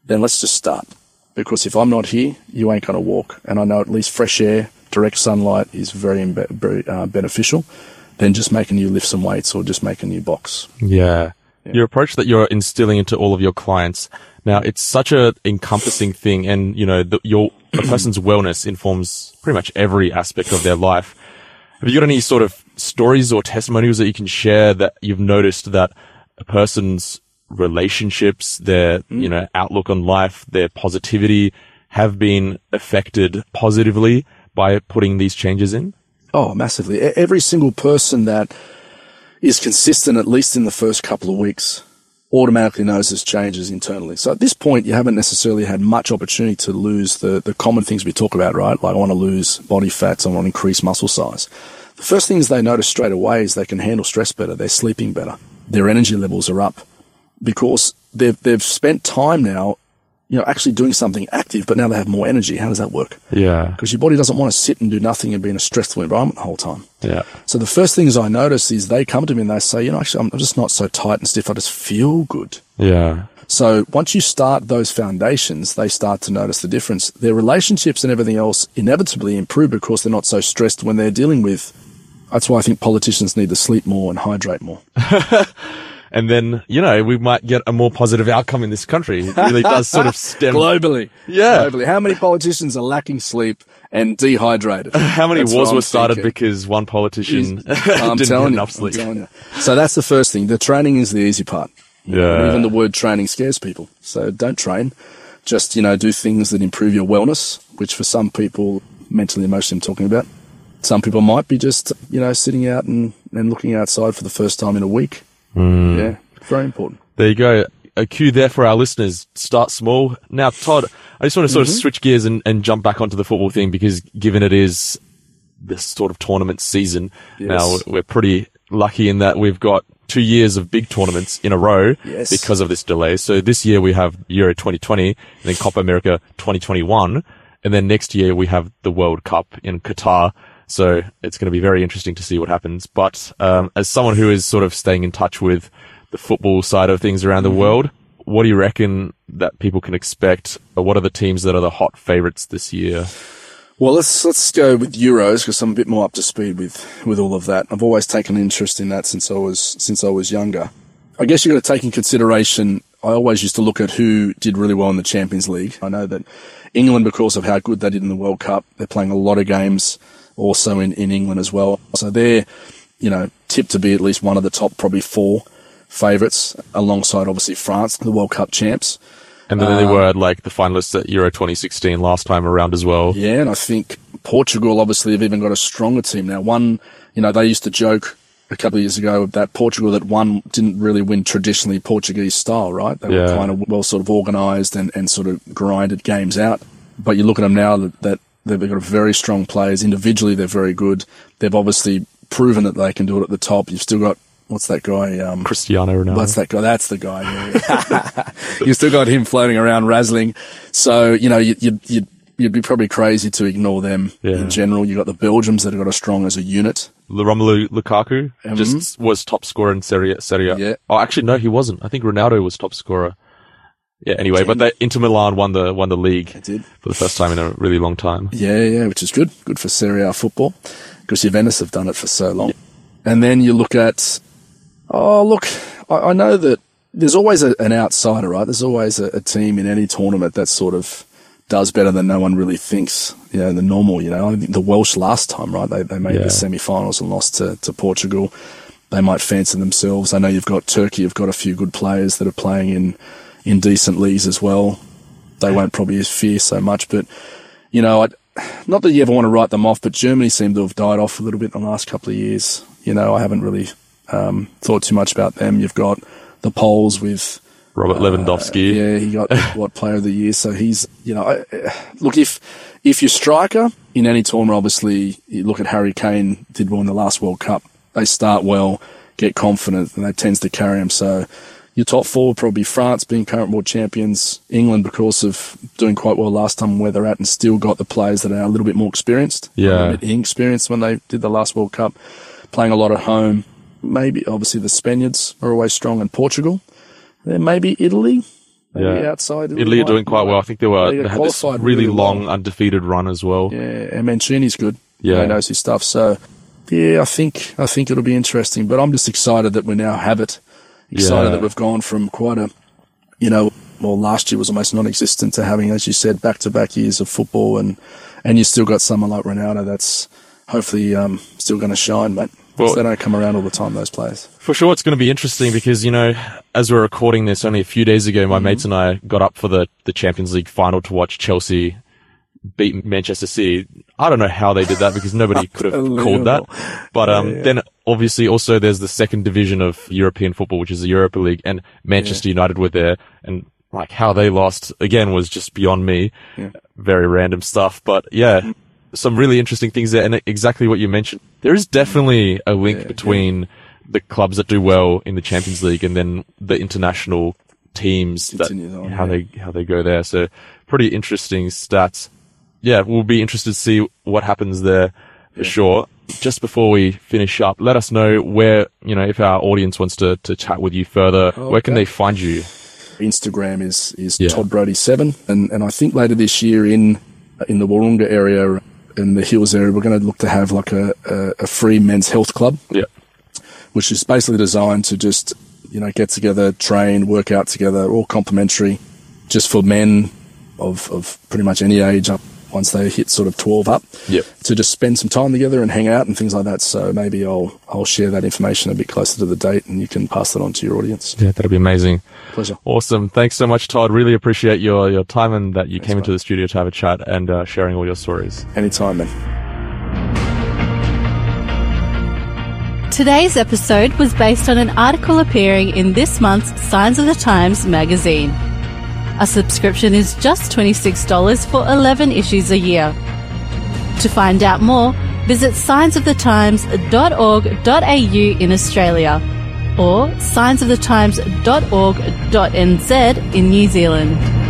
then let's just start. Because if I'm not here, you ain't going to walk. And I know at least fresh air, direct sunlight is very, very uh, beneficial than just making you lift some weights or just making you box. Yeah. yeah. Your approach that you're instilling into all of your clients. Now, it's such a encompassing thing and, you know, the, your, a person's wellness informs pretty much every aspect of their life. Have you got any sort of stories or testimonials that you can share that you've noticed that a person's relationships, their, mm. you know, outlook on life, their positivity have been affected positively by putting these changes in? Oh, massively. Every single person that is consistent, at least in the first couple of weeks, automatically knows there's changes internally. So at this point, you haven't necessarily had much opportunity to lose the, the common things we talk about, right? Like I want to lose body fats, I want to increase muscle size. The first things they notice straight away is they can handle stress better, they're sleeping better, their energy levels are up because they've, they've spent time now, you know, actually doing something active, but now they have more energy. How does that work? Yeah. Because your body doesn't want to sit and do nothing and be in a stressful environment the whole time. Yeah. So the first things I notice is they come to me and they say, you know, actually, I'm just not so tight and stiff. I just feel good. Yeah. So once you start those foundations, they start to notice the difference. Their relationships and everything else inevitably improve because they're not so stressed when they're dealing with that's why I think politicians need to sleep more and hydrate more. and then, you know, we might get a more positive outcome in this country. It really does sort of stem. Globally. Yeah. Globally. How many politicians are lacking sleep and dehydrated? How many that's wars were started thinking. because one politician I'm didn't telling get enough sleep? You. So that's the first thing. The training is the easy part. Yeah. Even the word training scares people. So don't train. Just, you know, do things that improve your wellness, which for some people, mentally, emotionally, I'm talking about, some people might be just, you know, sitting out and, and looking outside for the first time in a week. Mm. Yeah, very important. There you go. A cue there for our listeners. Start small. Now, Todd, I just want to sort mm-hmm. of switch gears and, and jump back onto the football thing because given it is this sort of tournament season, yes. now we're pretty lucky in that we've got two years of big tournaments in a row yes. because of this delay. So this year we have Euro 2020 and then Copa America 2021. And then next year we have the World Cup in Qatar. So it's going to be very interesting to see what happens. But um, as someone who is sort of staying in touch with the football side of things around the mm-hmm. world, what do you reckon that people can expect? Or what are the teams that are the hot favourites this year? Well, let's let's go with Euros because I'm a bit more up to speed with with all of that. I've always taken an interest in that since I was since I was younger. I guess you've got to take in consideration. I always used to look at who did really well in the Champions League. I know that England, because of how good they did in the World Cup, they're playing a lot of games also in, in England as well. So they're, you know, tipped to be at least one of the top probably four favourites alongside obviously France, the World Cup champs. And then um, they were like the finalists at Euro 2016 last time around as well. Yeah, and I think Portugal obviously have even got a stronger team now. One, you know, they used to joke a couple of years ago that Portugal that won didn't really win traditionally Portuguese style, right? They yeah. were kind of well sort of organised and, and sort of grinded games out. But you look at them now that, that They've got very strong players. Individually, they're very good. They've obviously proven that they can do it at the top. You've still got what's that guy? Um, Cristiano Ronaldo. What's that guy? That's the guy. Yeah. You've still got him floating around, razzling. So you know, you, you, you'd you'd be probably crazy to ignore them Yeah. in general. You got the Belgians that have got as strong as a unit. Romelu Lukaku just was top scorer in Serie, Serie A. Yeah. Oh, actually, no, he wasn't. I think Ronaldo was top scorer. Yeah. Anyway, but they, Inter Milan won the won the league They did. for the first time in a really long time. Yeah, yeah, which is good. Good for Serie A football because Juventus have done it for so long. And then you look at, oh, look, I, I know that there's always a, an outsider, right? There's always a, a team in any tournament that sort of does better than no one really thinks. You know, the normal, you know, I think the Welsh last time, right? They, they made Yeah. the semi-finals and lost to, to Portugal. They might fancy themselves. I know you've got Turkey, you've got a few good players that are playing in, in decent leagues as well. They won't probably fear so much, but you know, I, not that you ever want to write them off, but Germany seem to have died off a little bit in the last couple of years. You know, I haven't really um, thought too much about them. You've got the Poles with Robert Lewandowski. Uh, yeah, he got what player of the year. So he's, you know, I, uh, look if if you're striker in any tournament, obviously you look at Harry Kane did well in the last World Cup. They start well, get confident, and that tends to carry them. So your top four would probably be France being current world champions, England because of doing quite well last time where they're at, and still got the players that are a little bit more experienced, a Yeah. little bit inexperienced when they did the last World Cup, playing a lot at home. Maybe obviously the Spaniards are always strong, in Portugal. Then maybe Italy, maybe Yeah. outside. Italy are doing quite well. I think they were They they, had this really really long undefeated run as well. Yeah, and Mancini's good. Yeah. he knows his stuff. So, yeah, I think I think it'll be interesting. But I'm just excited that we now have it. Excited Yeah. that we've gone from quite a, you know, well, last year was almost non-existent to having, as you said, back-to-back years of football, and and you still got someone like Ronaldo that's hopefully um, still going to shine, mate. Well- they don't come around all the time. Those players. For sure, it's going to be interesting because, you know, as we're recording this only a few days ago, Mm-hmm. my mates and I got up for the, the Champions League final to watch Chelsea beat Manchester City. I don't know how they did that because nobody could have called that. But, um, then obviously also there's the second division of European football, which is the Europa League and Manchester United were there and like how they lost again was just beyond me. Very random stuff, but yeah, some really interesting things there and exactly what you mentioned. There is definitely a link between the clubs that do well in the Champions League and then the international teams that on, how yeah. they how they go there. So pretty interesting stats. Yeah, we'll be interested to see what happens there for sure. Just before we finish up, let us know where you know if our audience wants to to chat with you further. Where can they find you? Instagram is is Yeah. Todd Brody seven, and and I think later this year in in the Wahroonga area in the hills area, we're going to look to have like a, a, a free men's health club, Yeah, which is basically designed to just you know get together, train, work out together, all complimentary, just for men of of pretty much any age up once they hit sort of twelve up. Yep. To just spend some time together and hang out and things like that. So maybe I'll I'll share that information a bit closer to the date, and you can pass that on to your audience. yeah, that'd be amazing. Pleasure. Awesome. Thanks so much, Todd. Really appreciate your your time and that you came mate. into the studio to have a chat and uh, sharing all your stories. Anytime, man. Today's episode was based on an article appearing in this month's Signs of the Times magazine. A subscription is just $26 for 11 issues a year. To find out more, visit signsofthetimes.org.au in Australia or signsofthetimes.org.nz in New Zealand.